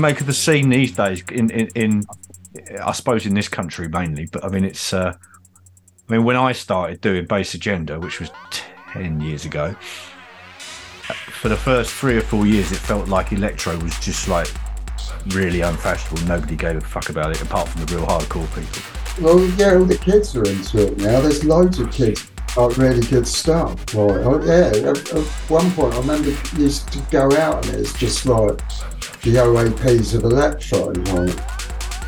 make of the scene these days? In, in, in I suppose in this country mainly, but I mean it's. Uh, I mean, when I started doing Bass Agenda, which was ten years ago, for the first three or four years, it felt like electro was just like really unfashionable. Nobody gave a fuck about it, apart from the real hardcore people. Well, yeah, all the kids are into it now. There's loads of kids like really good stuff. Like, yeah, at one point I remember used to go out and it's just like the OAPs of electro. Like.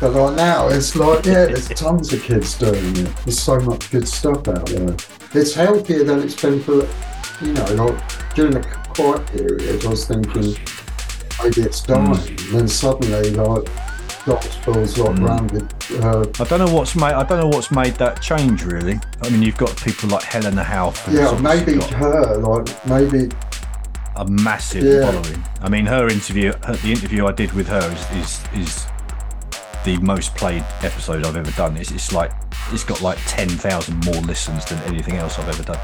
But like now, it's like, yeah, there's tons of kids doing it. There's so much good stuff out there. It's healthier than it's been for, you know, like during the quiet period, I was thinking maybe it's dying. And then suddenly, like, gospel's like round with uh, I don't know what's made. I don't know what's made that change really. I mean, you've got people like Helena Hauff. Yeah, maybe got her, like maybe a massive Yeah. following. I mean, her interview, her, the interview I did with her is, is is the most played episode I've ever done. It's, it's like it's got like ten thousand more listens than anything else I've ever done.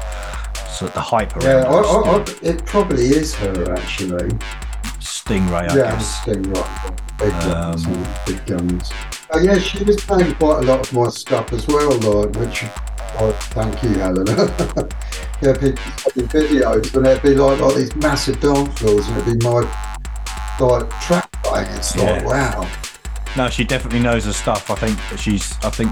So the hype around yeah, I, I, I, it probably is her actually. Stingray, I yeah, guess. Stingray, big guns, Um, big guns. Oh yeah, she was playing quite a lot of my stuff as well, like which. Oh, thank you, Helena. (laughs) yeah, people taking videos, and it'd be like, like these massive dance floors, and it'd be my like track playing. It's like, Yeah. wow. No, she definitely knows her stuff. I think she's. I think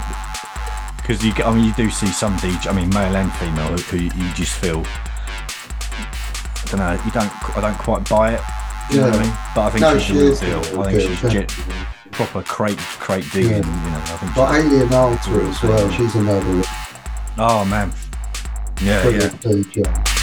because you get. I mean, you do see some DJ. I mean, male and female, who, you just feel. I don't know. You don't. I don't quite buy it. You know what I Yeah. mean? But I think No, she's she a real is deal. real I think deal, she's jet, proper crate crate digging. Yeah. You know, I think. But Alien Alter as well, she's another one. Oh man. Yeah, yeah.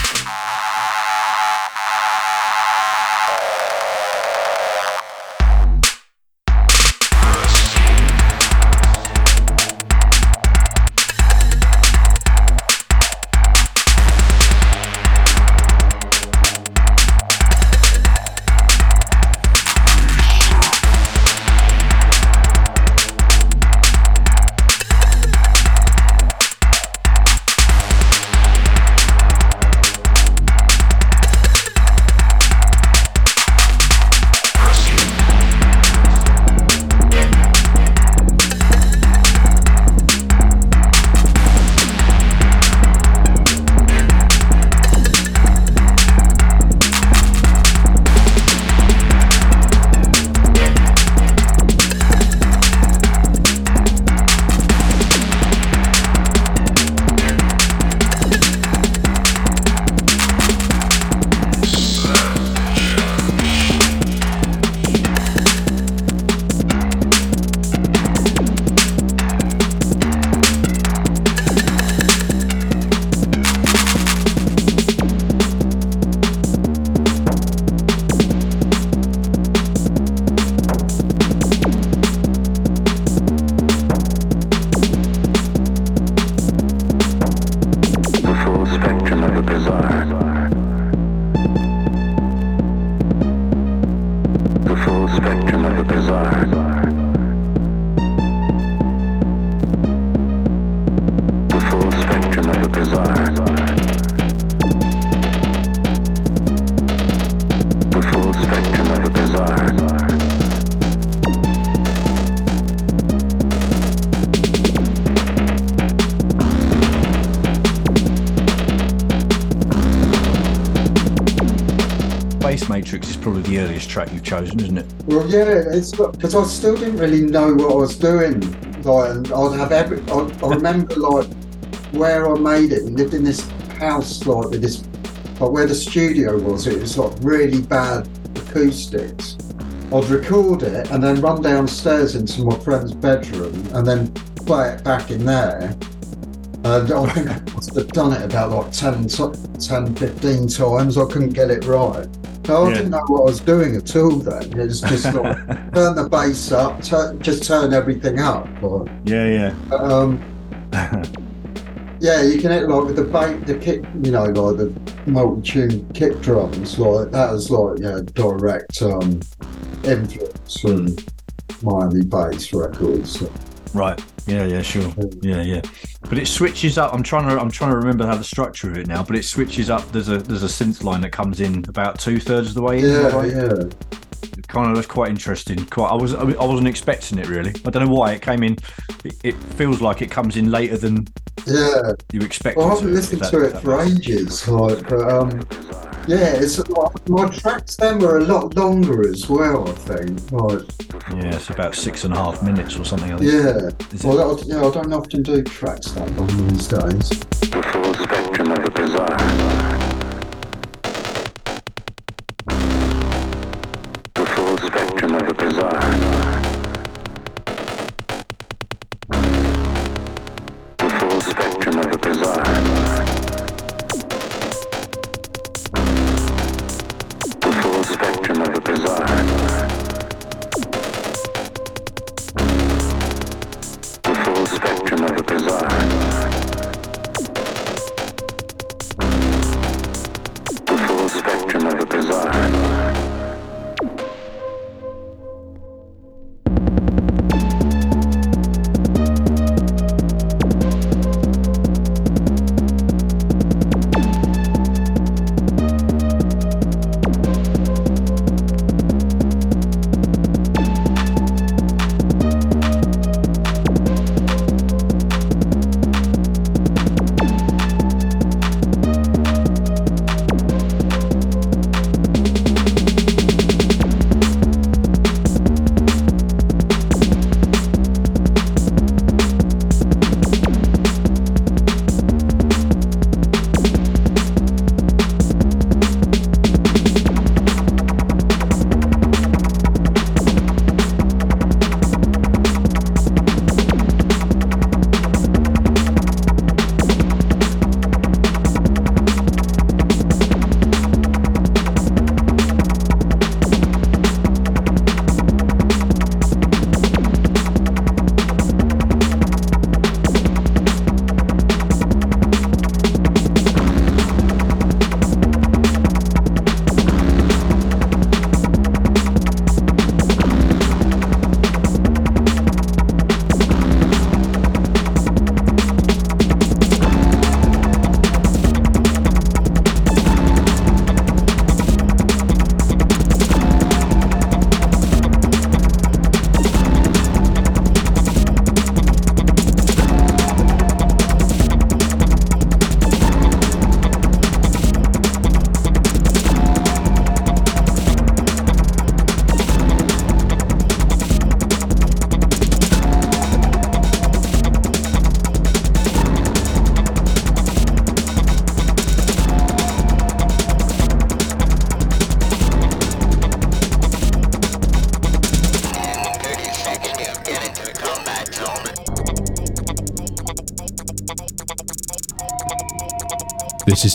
The earliest track you've chosen, isn't it? Well, yeah, it's because I still didn't really know what I was doing. Like, and I'd have every. I, I remember like where I made it. We lived in this house like with this, like where the studio was. It was like really bad acoustics. I'd record it and then run downstairs into my friend's bedroom and then play it back in there. And I think I must have done it about like 10, 10 15 times. I couldn't get it right. So I didn't know what I was doing at all then. It was just like (laughs) turn the bass up, turn, just turn everything up. Yeah, yeah. um, (laughs) yeah, you can hit like with the bass, the kick, you know, like the multi-tune kick drums. Like that was like yeah, direct um, influence from Miami bass records. Right. Yeah, yeah, sure. Yeah, yeah. But it switches up. I'm trying to I'm trying to remember how the structure of it now. But it switches up. There's a there's a synth line that comes in about two thirds of the way in. Yeah, right? yeah. Kind of that's quite interesting. Quite. I was I wasn't expecting it really. I don't know why it came in. It, it feels like it comes in later than Yeah. you expect. Well, I haven't to, listened to it for ages. Like, but um, yeah, it's my tracks then were a lot longer as well. I think. Like, Yeah, it's about six and a half minutes or something. I think. yeah. Is it- Well, I, yeah, I don't often do tracks that long these days. The full spectrum of the bizarre.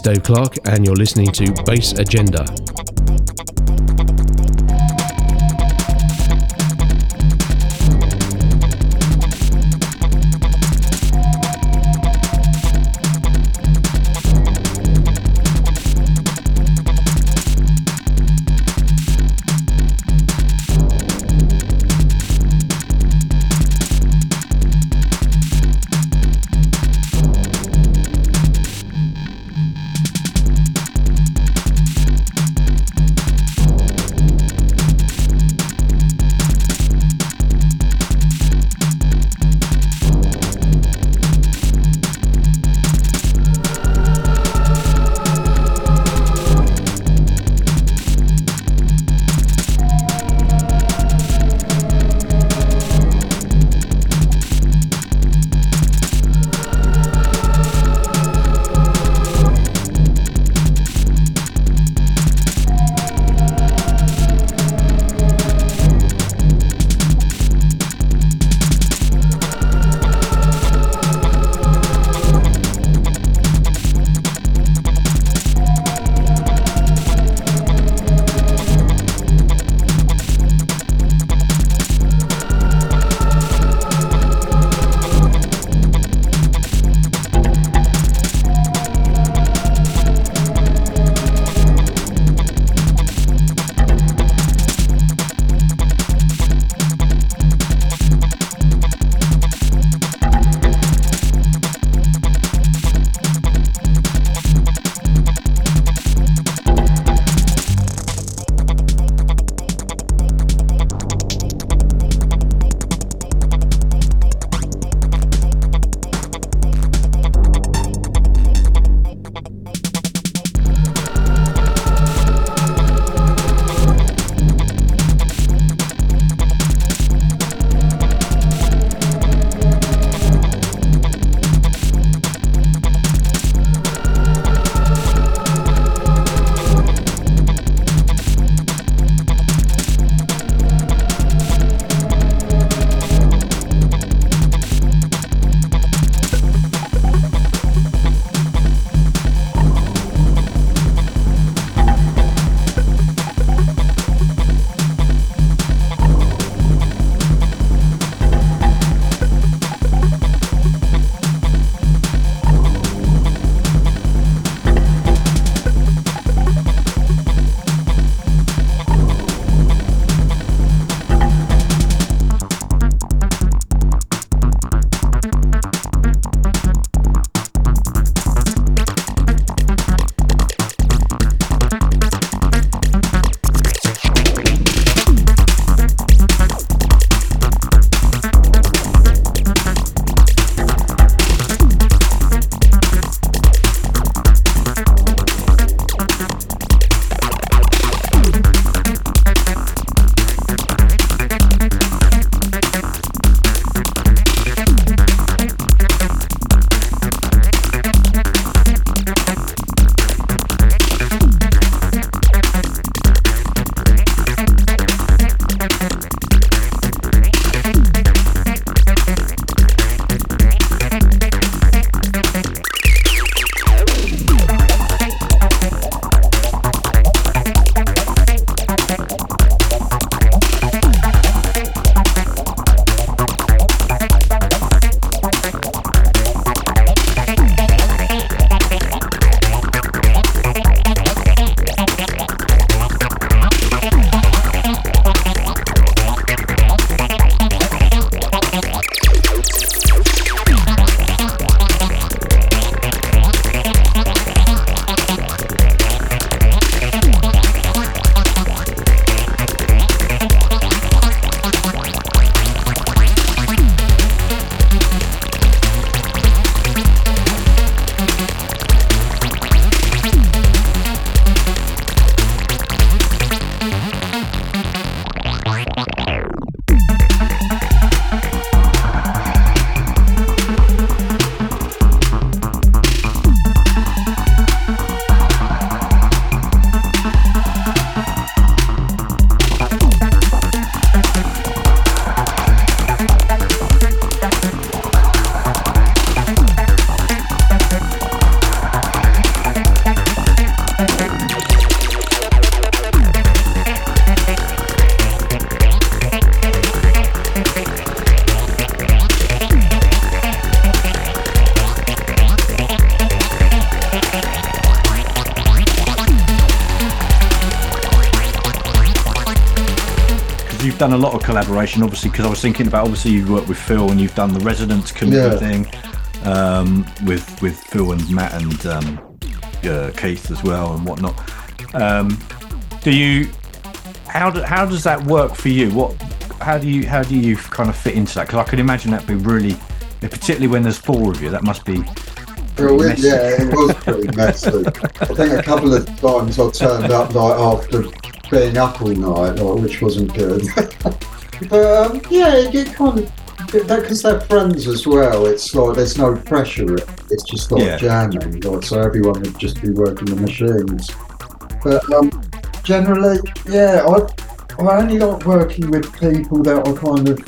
Dave Clarke, and you're listening to Bass Agenda. Collaboration, obviously, because I was thinking about obviously you've worked with Phil and you've done the Residence committee Yeah. thing um, with with Phil and Matt and um, uh, Keith as well and whatnot. Um, do you how do, how does that work for you? What how do you how do you kind of fit into that? Because I can imagine that'd be really, particularly when there's four of you, that must be. Messy. yeah, it was pretty messy. I think a couple of times I turned up like after being up all night, like, which wasn't good. (laughs) but um, yeah, you get kind of because they're friends as well. It's like there's no pressure. It's just like Yeah. jamming. Like, so everyone would just be working the machines. But um, generally, yeah, I I only like working with people that are kind of.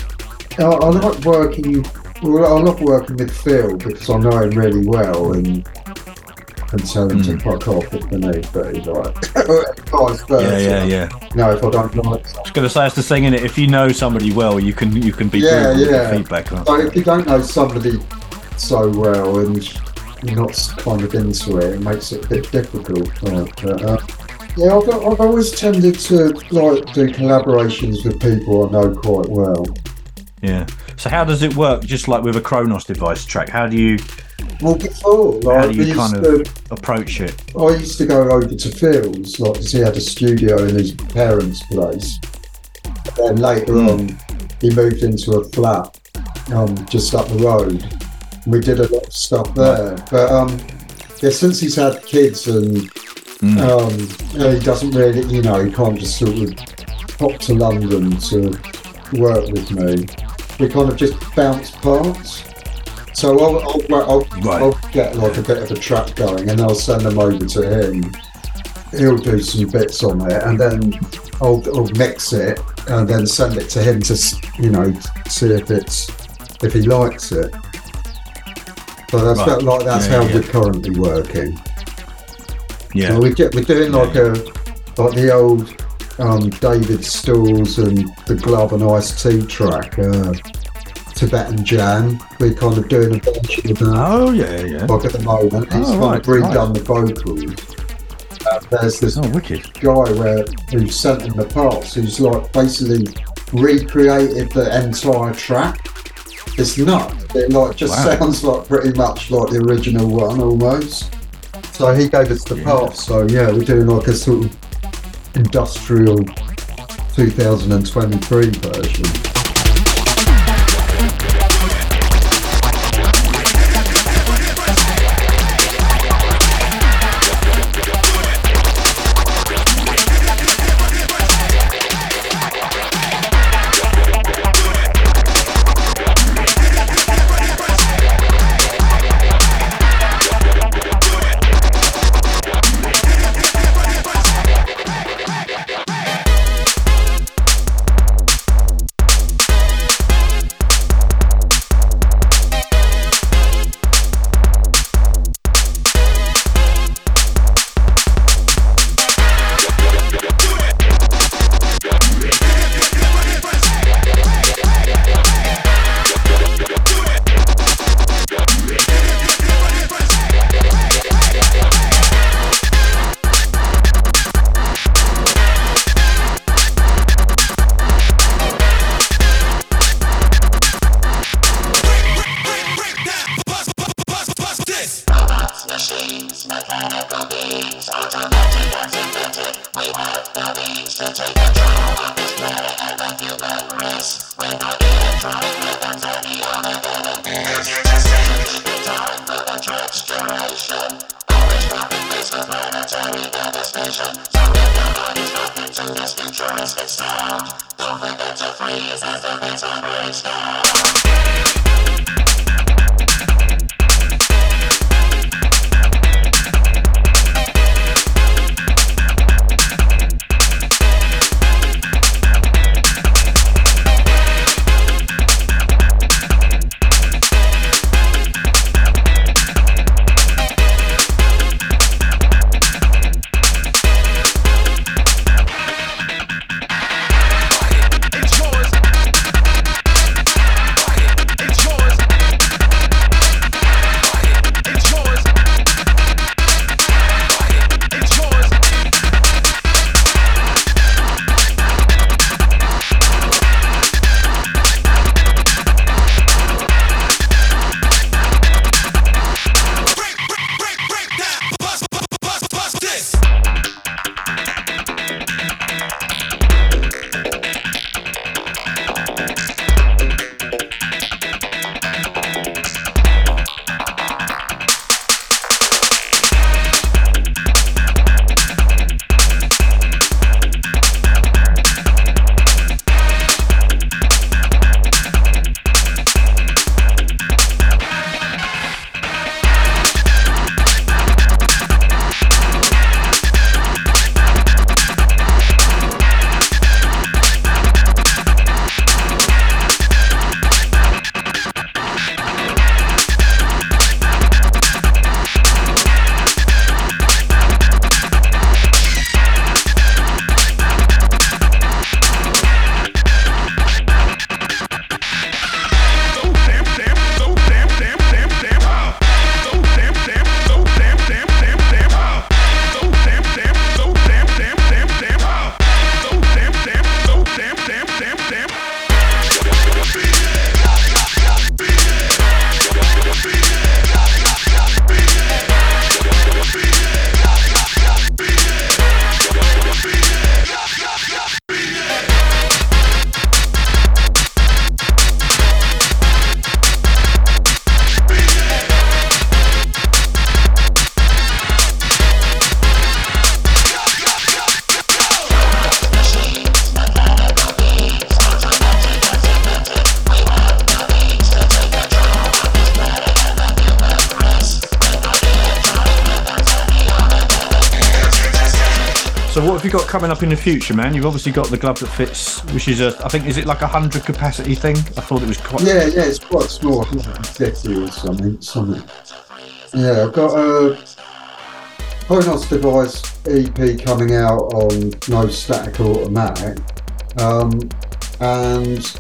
I, I like working. Well, I love working with Phil because I know him really well and can tell him Hmm. to fuck off if the need be. Like, vice versa. Yeah, yeah, yeah. No, if I don't like I was going to say it's the thing in it. If you know somebody well, you can you can be yeah, brutal with yeah. the feedback. can't So if you don't know somebody so well and you're not kind of into it, it makes it a bit difficult. But, uh, yeah, I've, I've always tended to like do collaborations with people I know quite well. Yeah. So how does it work? Just like with a Kronos device track, how do you Well, before, like, how do you kind used of to- approach it? I used to go over to Phil's, like, because he had a studio in his parents' place. Then later on, he moved into a flat um, just up the road. We did a lot of stuff there. But um, yeah, since he's had kids and um, he doesn't really, you know, he can't just sort of pop to London to work with me. We kind of just bounce parts. So I'll, I'll, I'll, I'll get like a bit of a track going and I'll send them over to him. He'll do some bits on it and then I'll, I'll mix it and then send it to him to, you know, see if it's if he likes it. So that's Right. like that's Yeah, how yeah. we're currently working. Yeah. So we get, we're doing like a like the old um, David Storrs and the Glove and Ice-T track, uh, Tibetan Jam. We're kind of doing a version of that. Oh yeah, yeah. Like at the moment, he's Oh, kind right, of redone the vocals. Uh, there's this oh, wicked. guy where who sent him the parts, who's like basically recreated the entire track. It's nuts. It like just Wow. sounds like pretty much like the original one almost. So he gave us the parts. So yeah, we're doing like a sort of industrial 2023 version. Coming up in the future, man? You've obviously got the glove that fits, which is a, I think, is it like a hundred capacity thing? I thought it was quite. Yeah, yeah, it's quite small. 150 or something. something. Yeah, I've got a Kronos device EP coming out on no static automatic. Um, and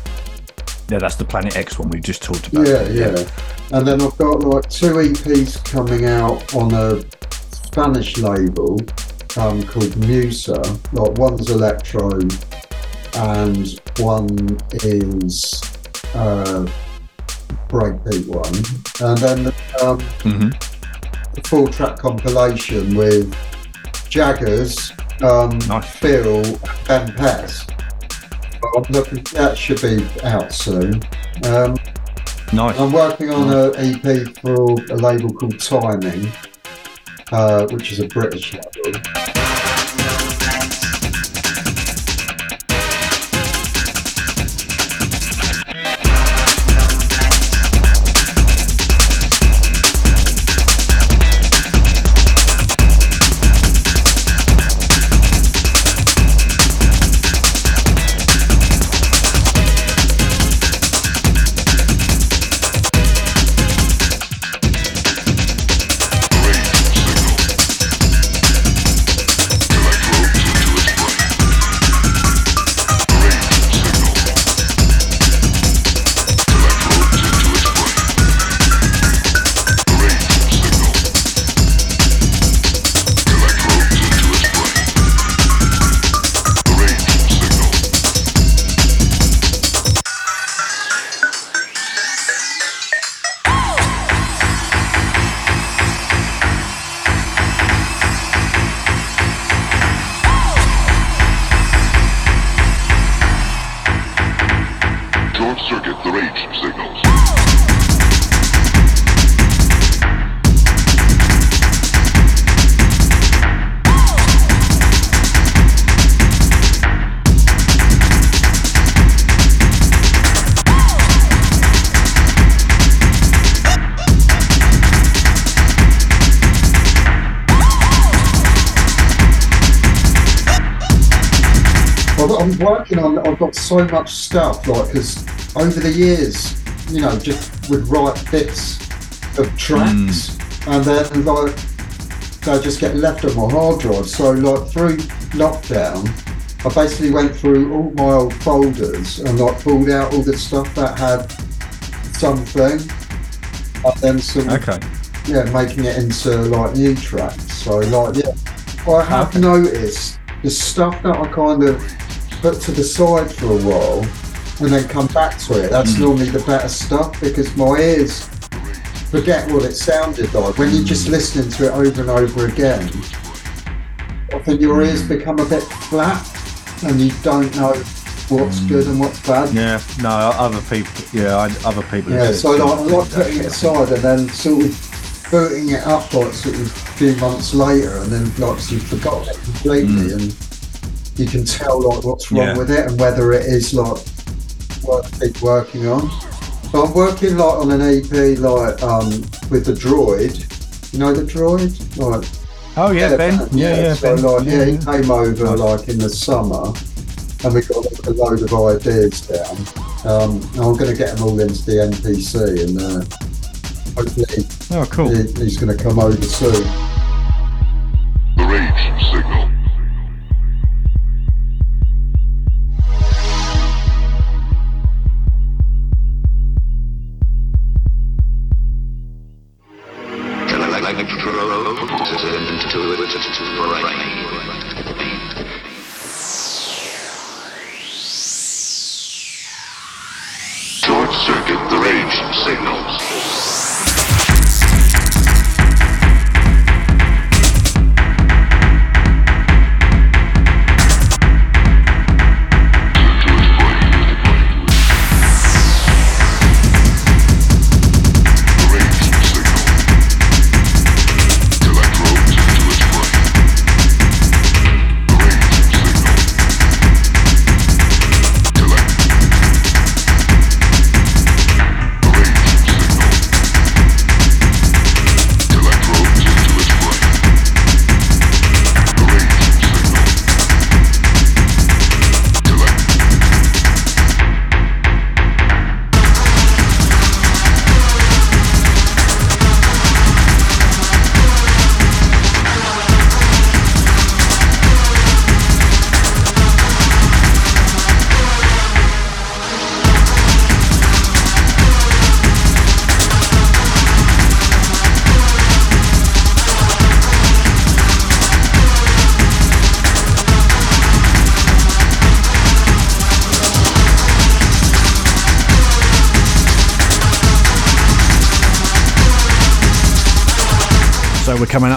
Yeah, that's the Planet X one we just talked about. yeah, yeah. And then I've got like two EPs coming out on a Spanish label um, called Musa. Like one's electro and one is uh, breakbeat one. And then the, um, the full track compilation with Jaggers, um, Phil, and looking, that should be out soon. Um, nice. I'm working on an EP for a label called Timing, uh, which is a British label. short-circuit the rage signals. I'm working on. I've got so much stuff, like because over the years, you know, just would write bits of tracks, mm. and then like they just get left on my hard drive. So like through lockdown, I basically went through all my old folders and like pulled out all the stuff that had something, and then some. Okay. Yeah, making it into like new tracks. So like yeah, I have noticed the stuff that I kind of put to the side for a while and then come back to it. That's hmm. normally the better stuff because my ears forget what it sounded like when you're just hmm. listening to it over and over again. I think your ears hmm. become a bit flat and you don't know what's good and what's bad. Yeah, no, other people. Yeah, other people. Yeah, so like, I like putting it aside and then sort of booting it up like sort of a few months later and then like you forgot it completely and you can tell like what's wrong Yeah. with it and whether it is like worth keep working on. So I'm working like on an EP like um with the droid. You know the droid? Like Oh yeah, Ben. Yeah, yeah, so Ben. like yeah, Yeah, he came over like in the summer and we got like, a load of ideas down. Um, and I'm going to get them all into the MPC and uh, hopefully Oh, cool. he, he's going to come over soon.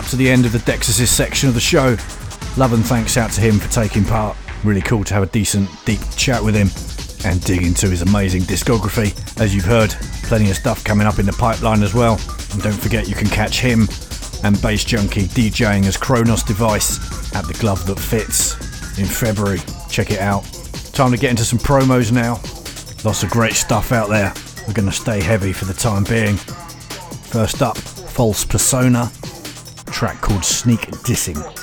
To the end of the Dexys section of the show. Love and thanks out to him for taking part. Really cool to have a decent, deep chat with him and dig into his amazing discography. As you've heard, plenty of stuff coming up in the pipeline as well. And don't forget you can catch him and Bass Junkie DJing as Kronos Device at the Glove That Fits in February. Check it out. Time to get into some promos now. Lots of great stuff out there. We're going to stay heavy for the time being. First up, False Persona, track called Sneak Dissing.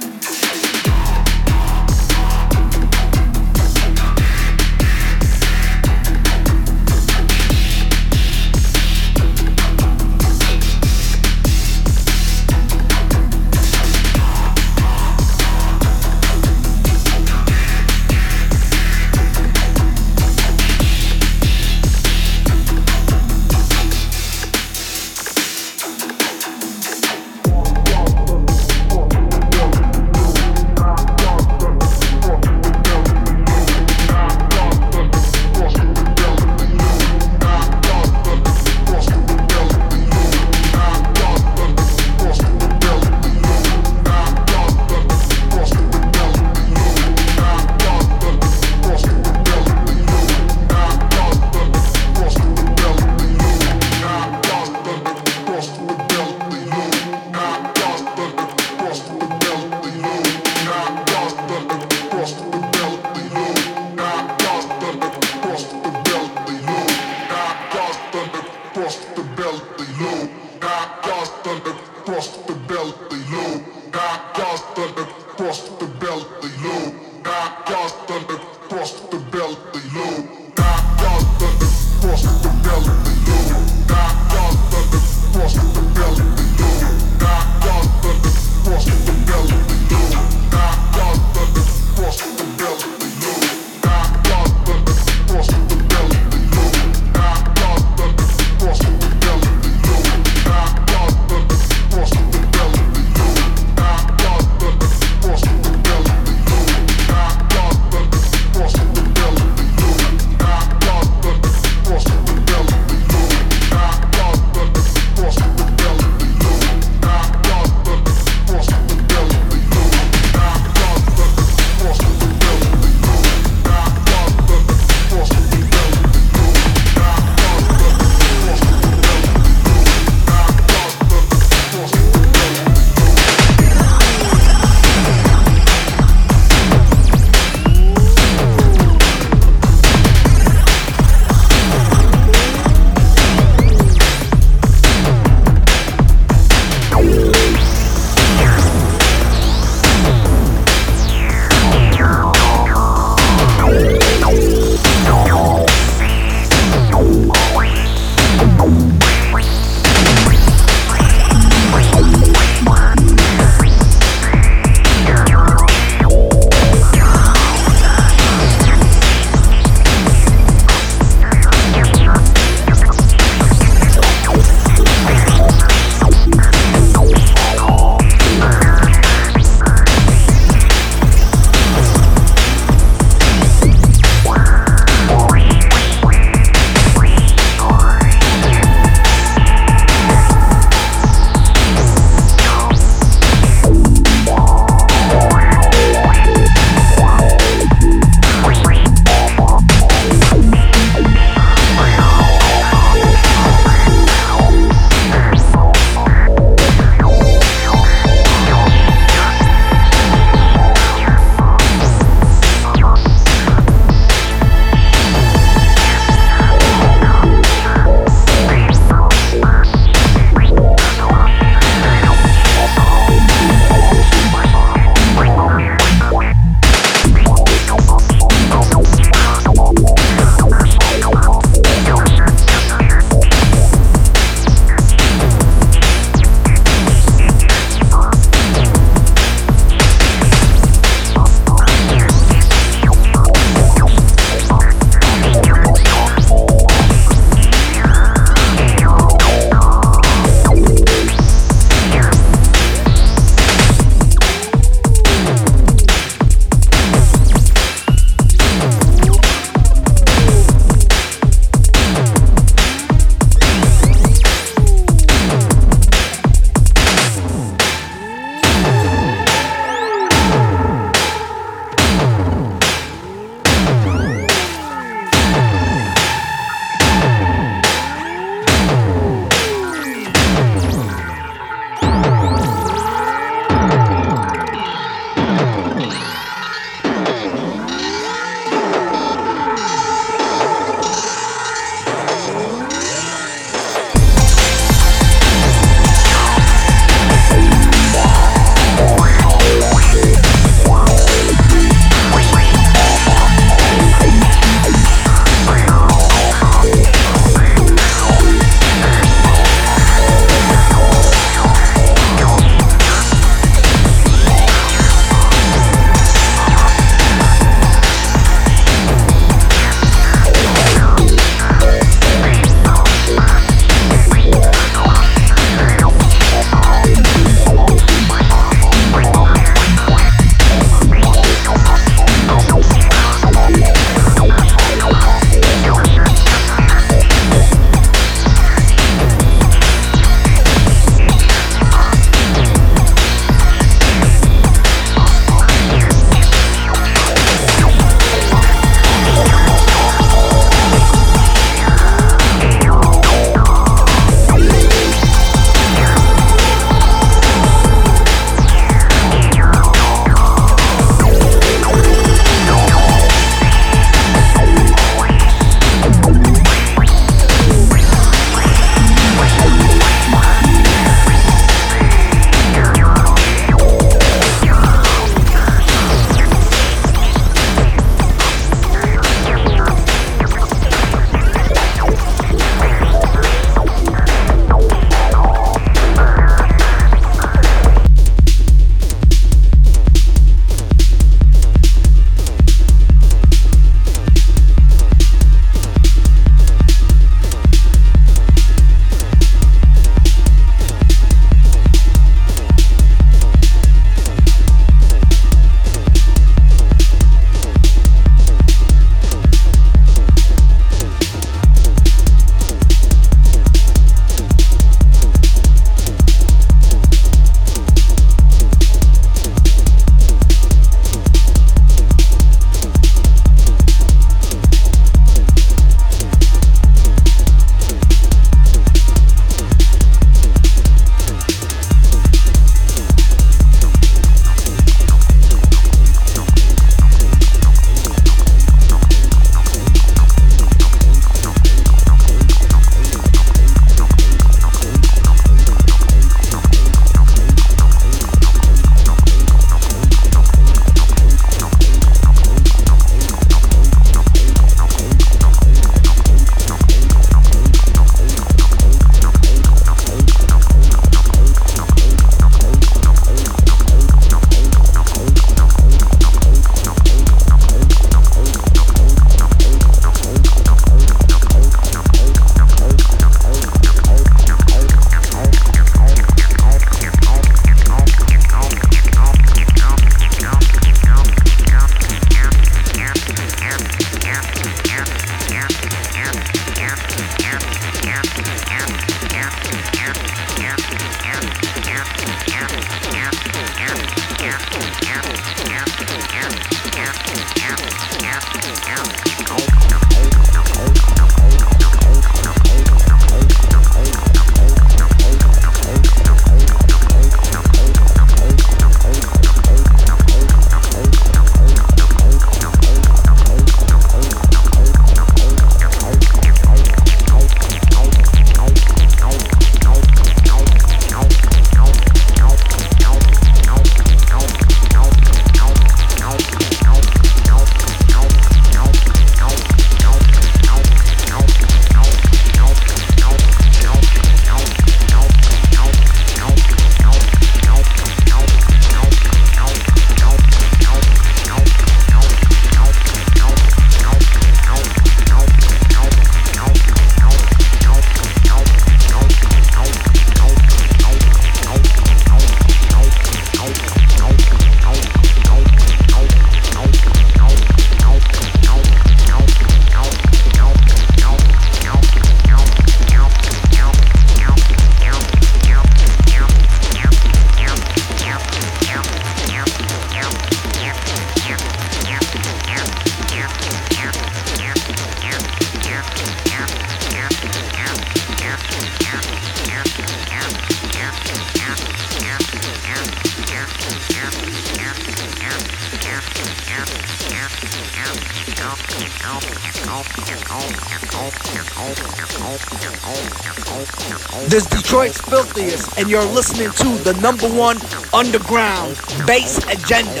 And you're listening to the number one underground bass agenda.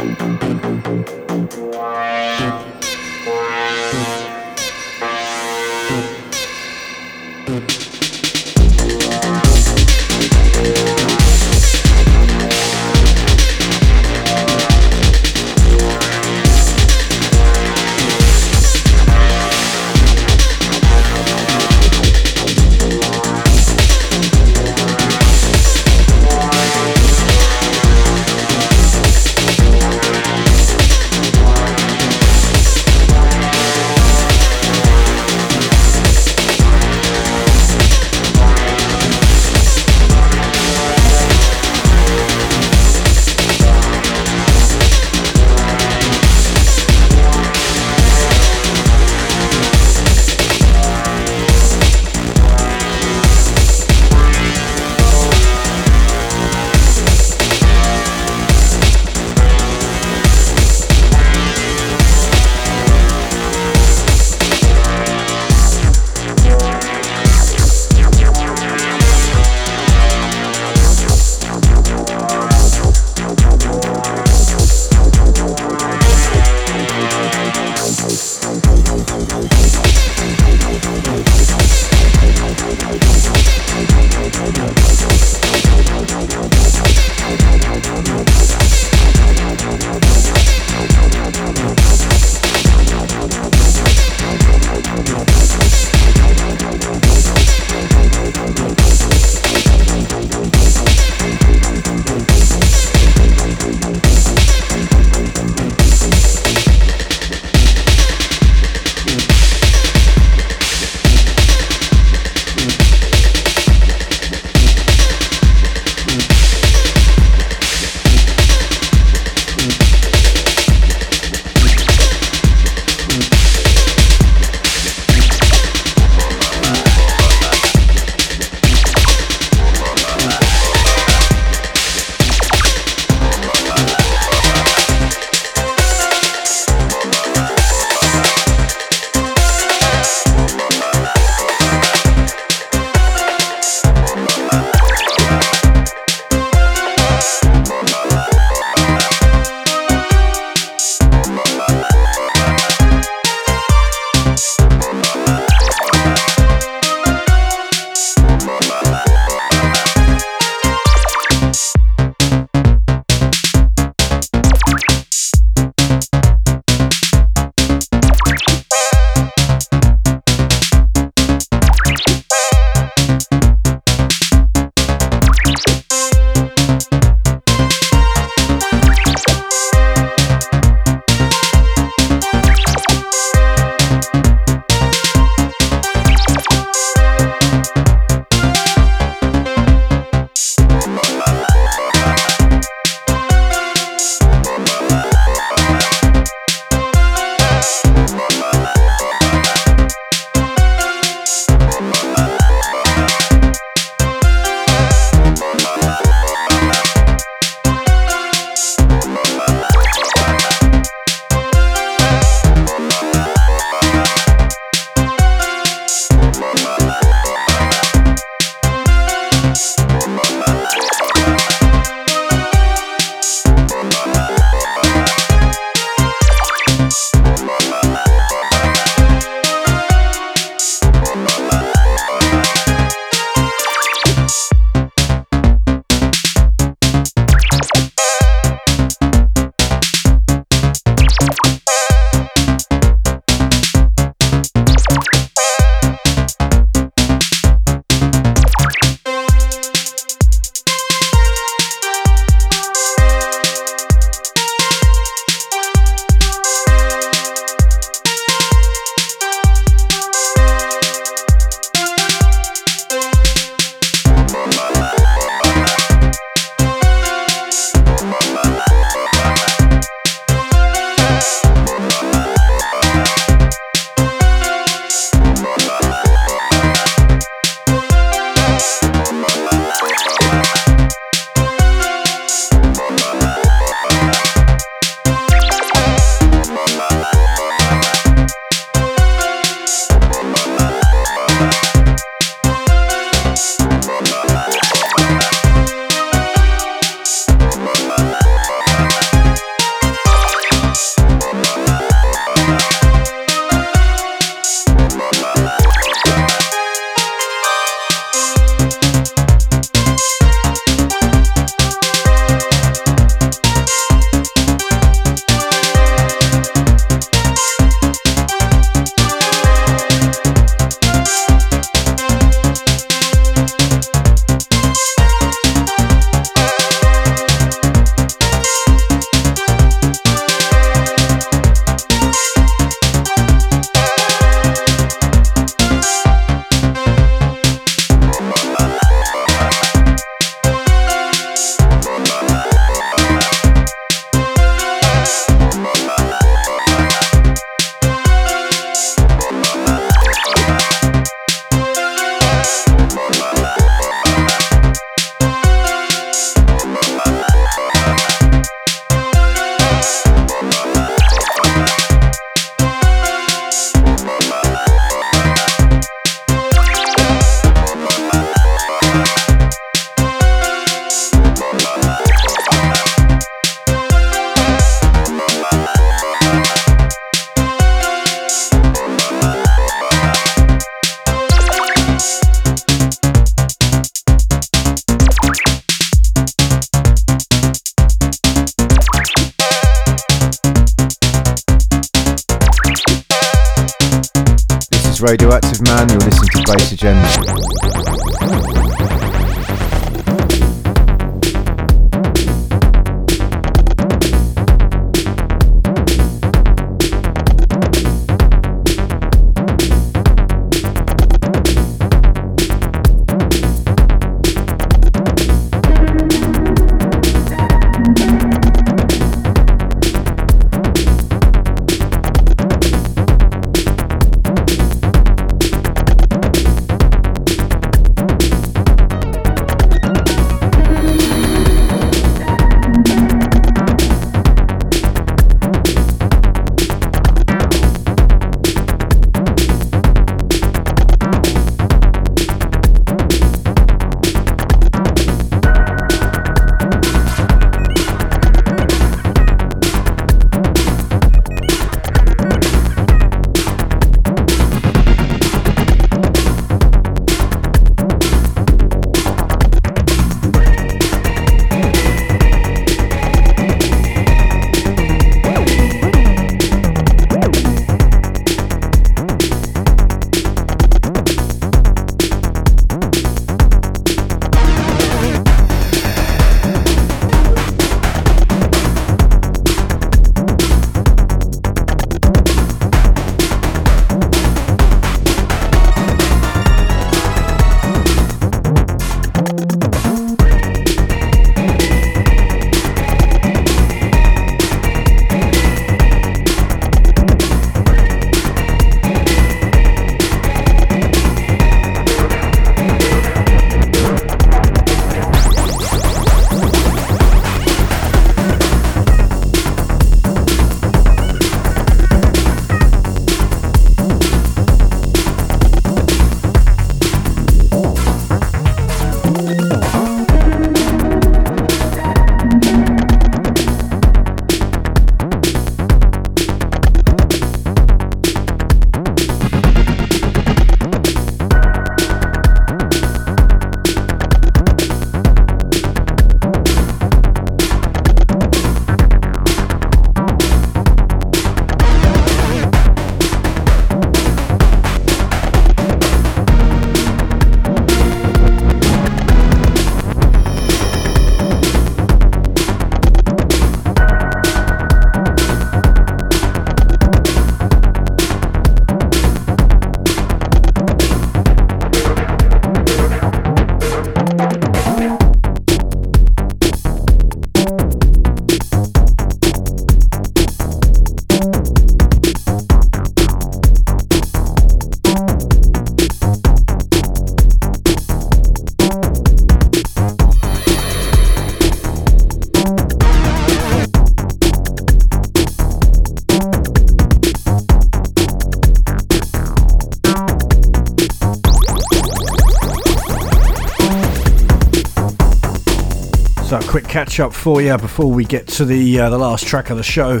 Catch up for you before we get to the uh, the last track of the show.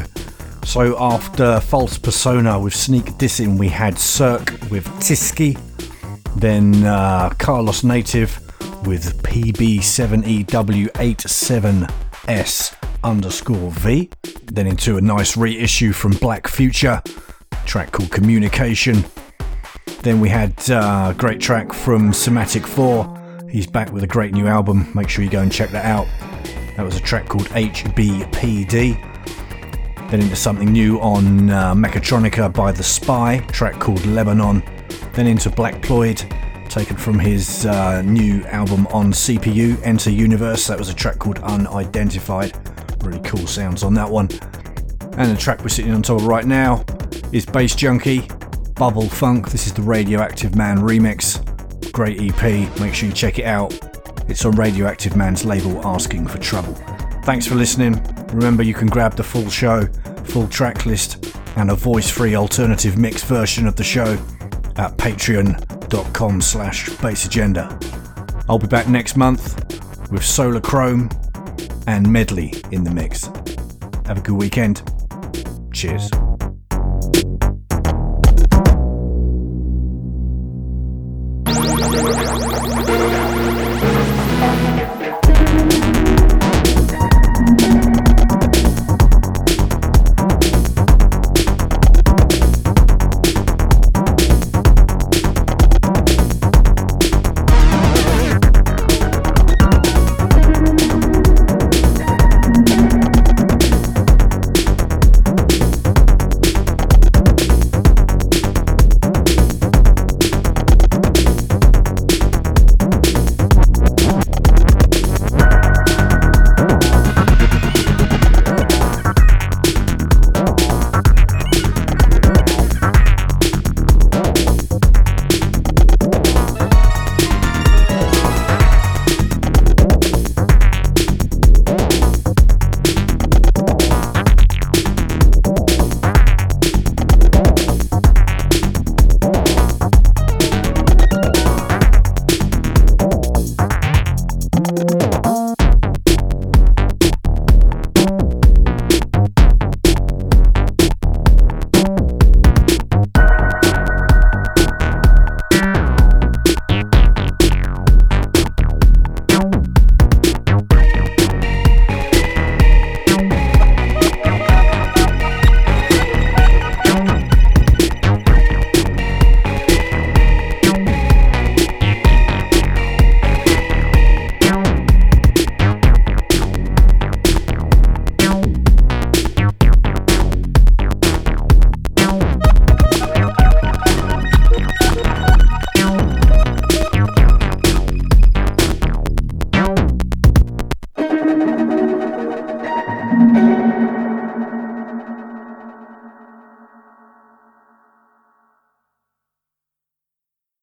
So after False Persona with Sneak Dissing, we had Cirque with Tiski, then uh, Carlos Native with PB7EW87S underscore V, then into a nice reissue from Black Future, track called Communication. Then we had uh, a great track from Somatic 4. He's back with a great new album. Make sure you go and check that out. That was a track called HBPD. Then into something new on uh, Mechatronica by The Spy, track called Lebanon. Then into Blackploid, taken from his uh, new album on CPU, Enter Universe. That was a track called Unidentified. Really cool sounds on that one. And the track we're sitting on top of right now is Bass Junkie, Bubble Funk. This is the Radioactive Man remix. Great EP, make sure you check it out. It's on Radioactive Man's label Asking for Trouble. Thanks for listening. Remember, you can grab the full show, full track list, and a voice-free alternative mix version of the show at patreon.com slash bassagenda. I'll be back next month with Solar Chrome and Medley in the mix. Have a good weekend. Cheers.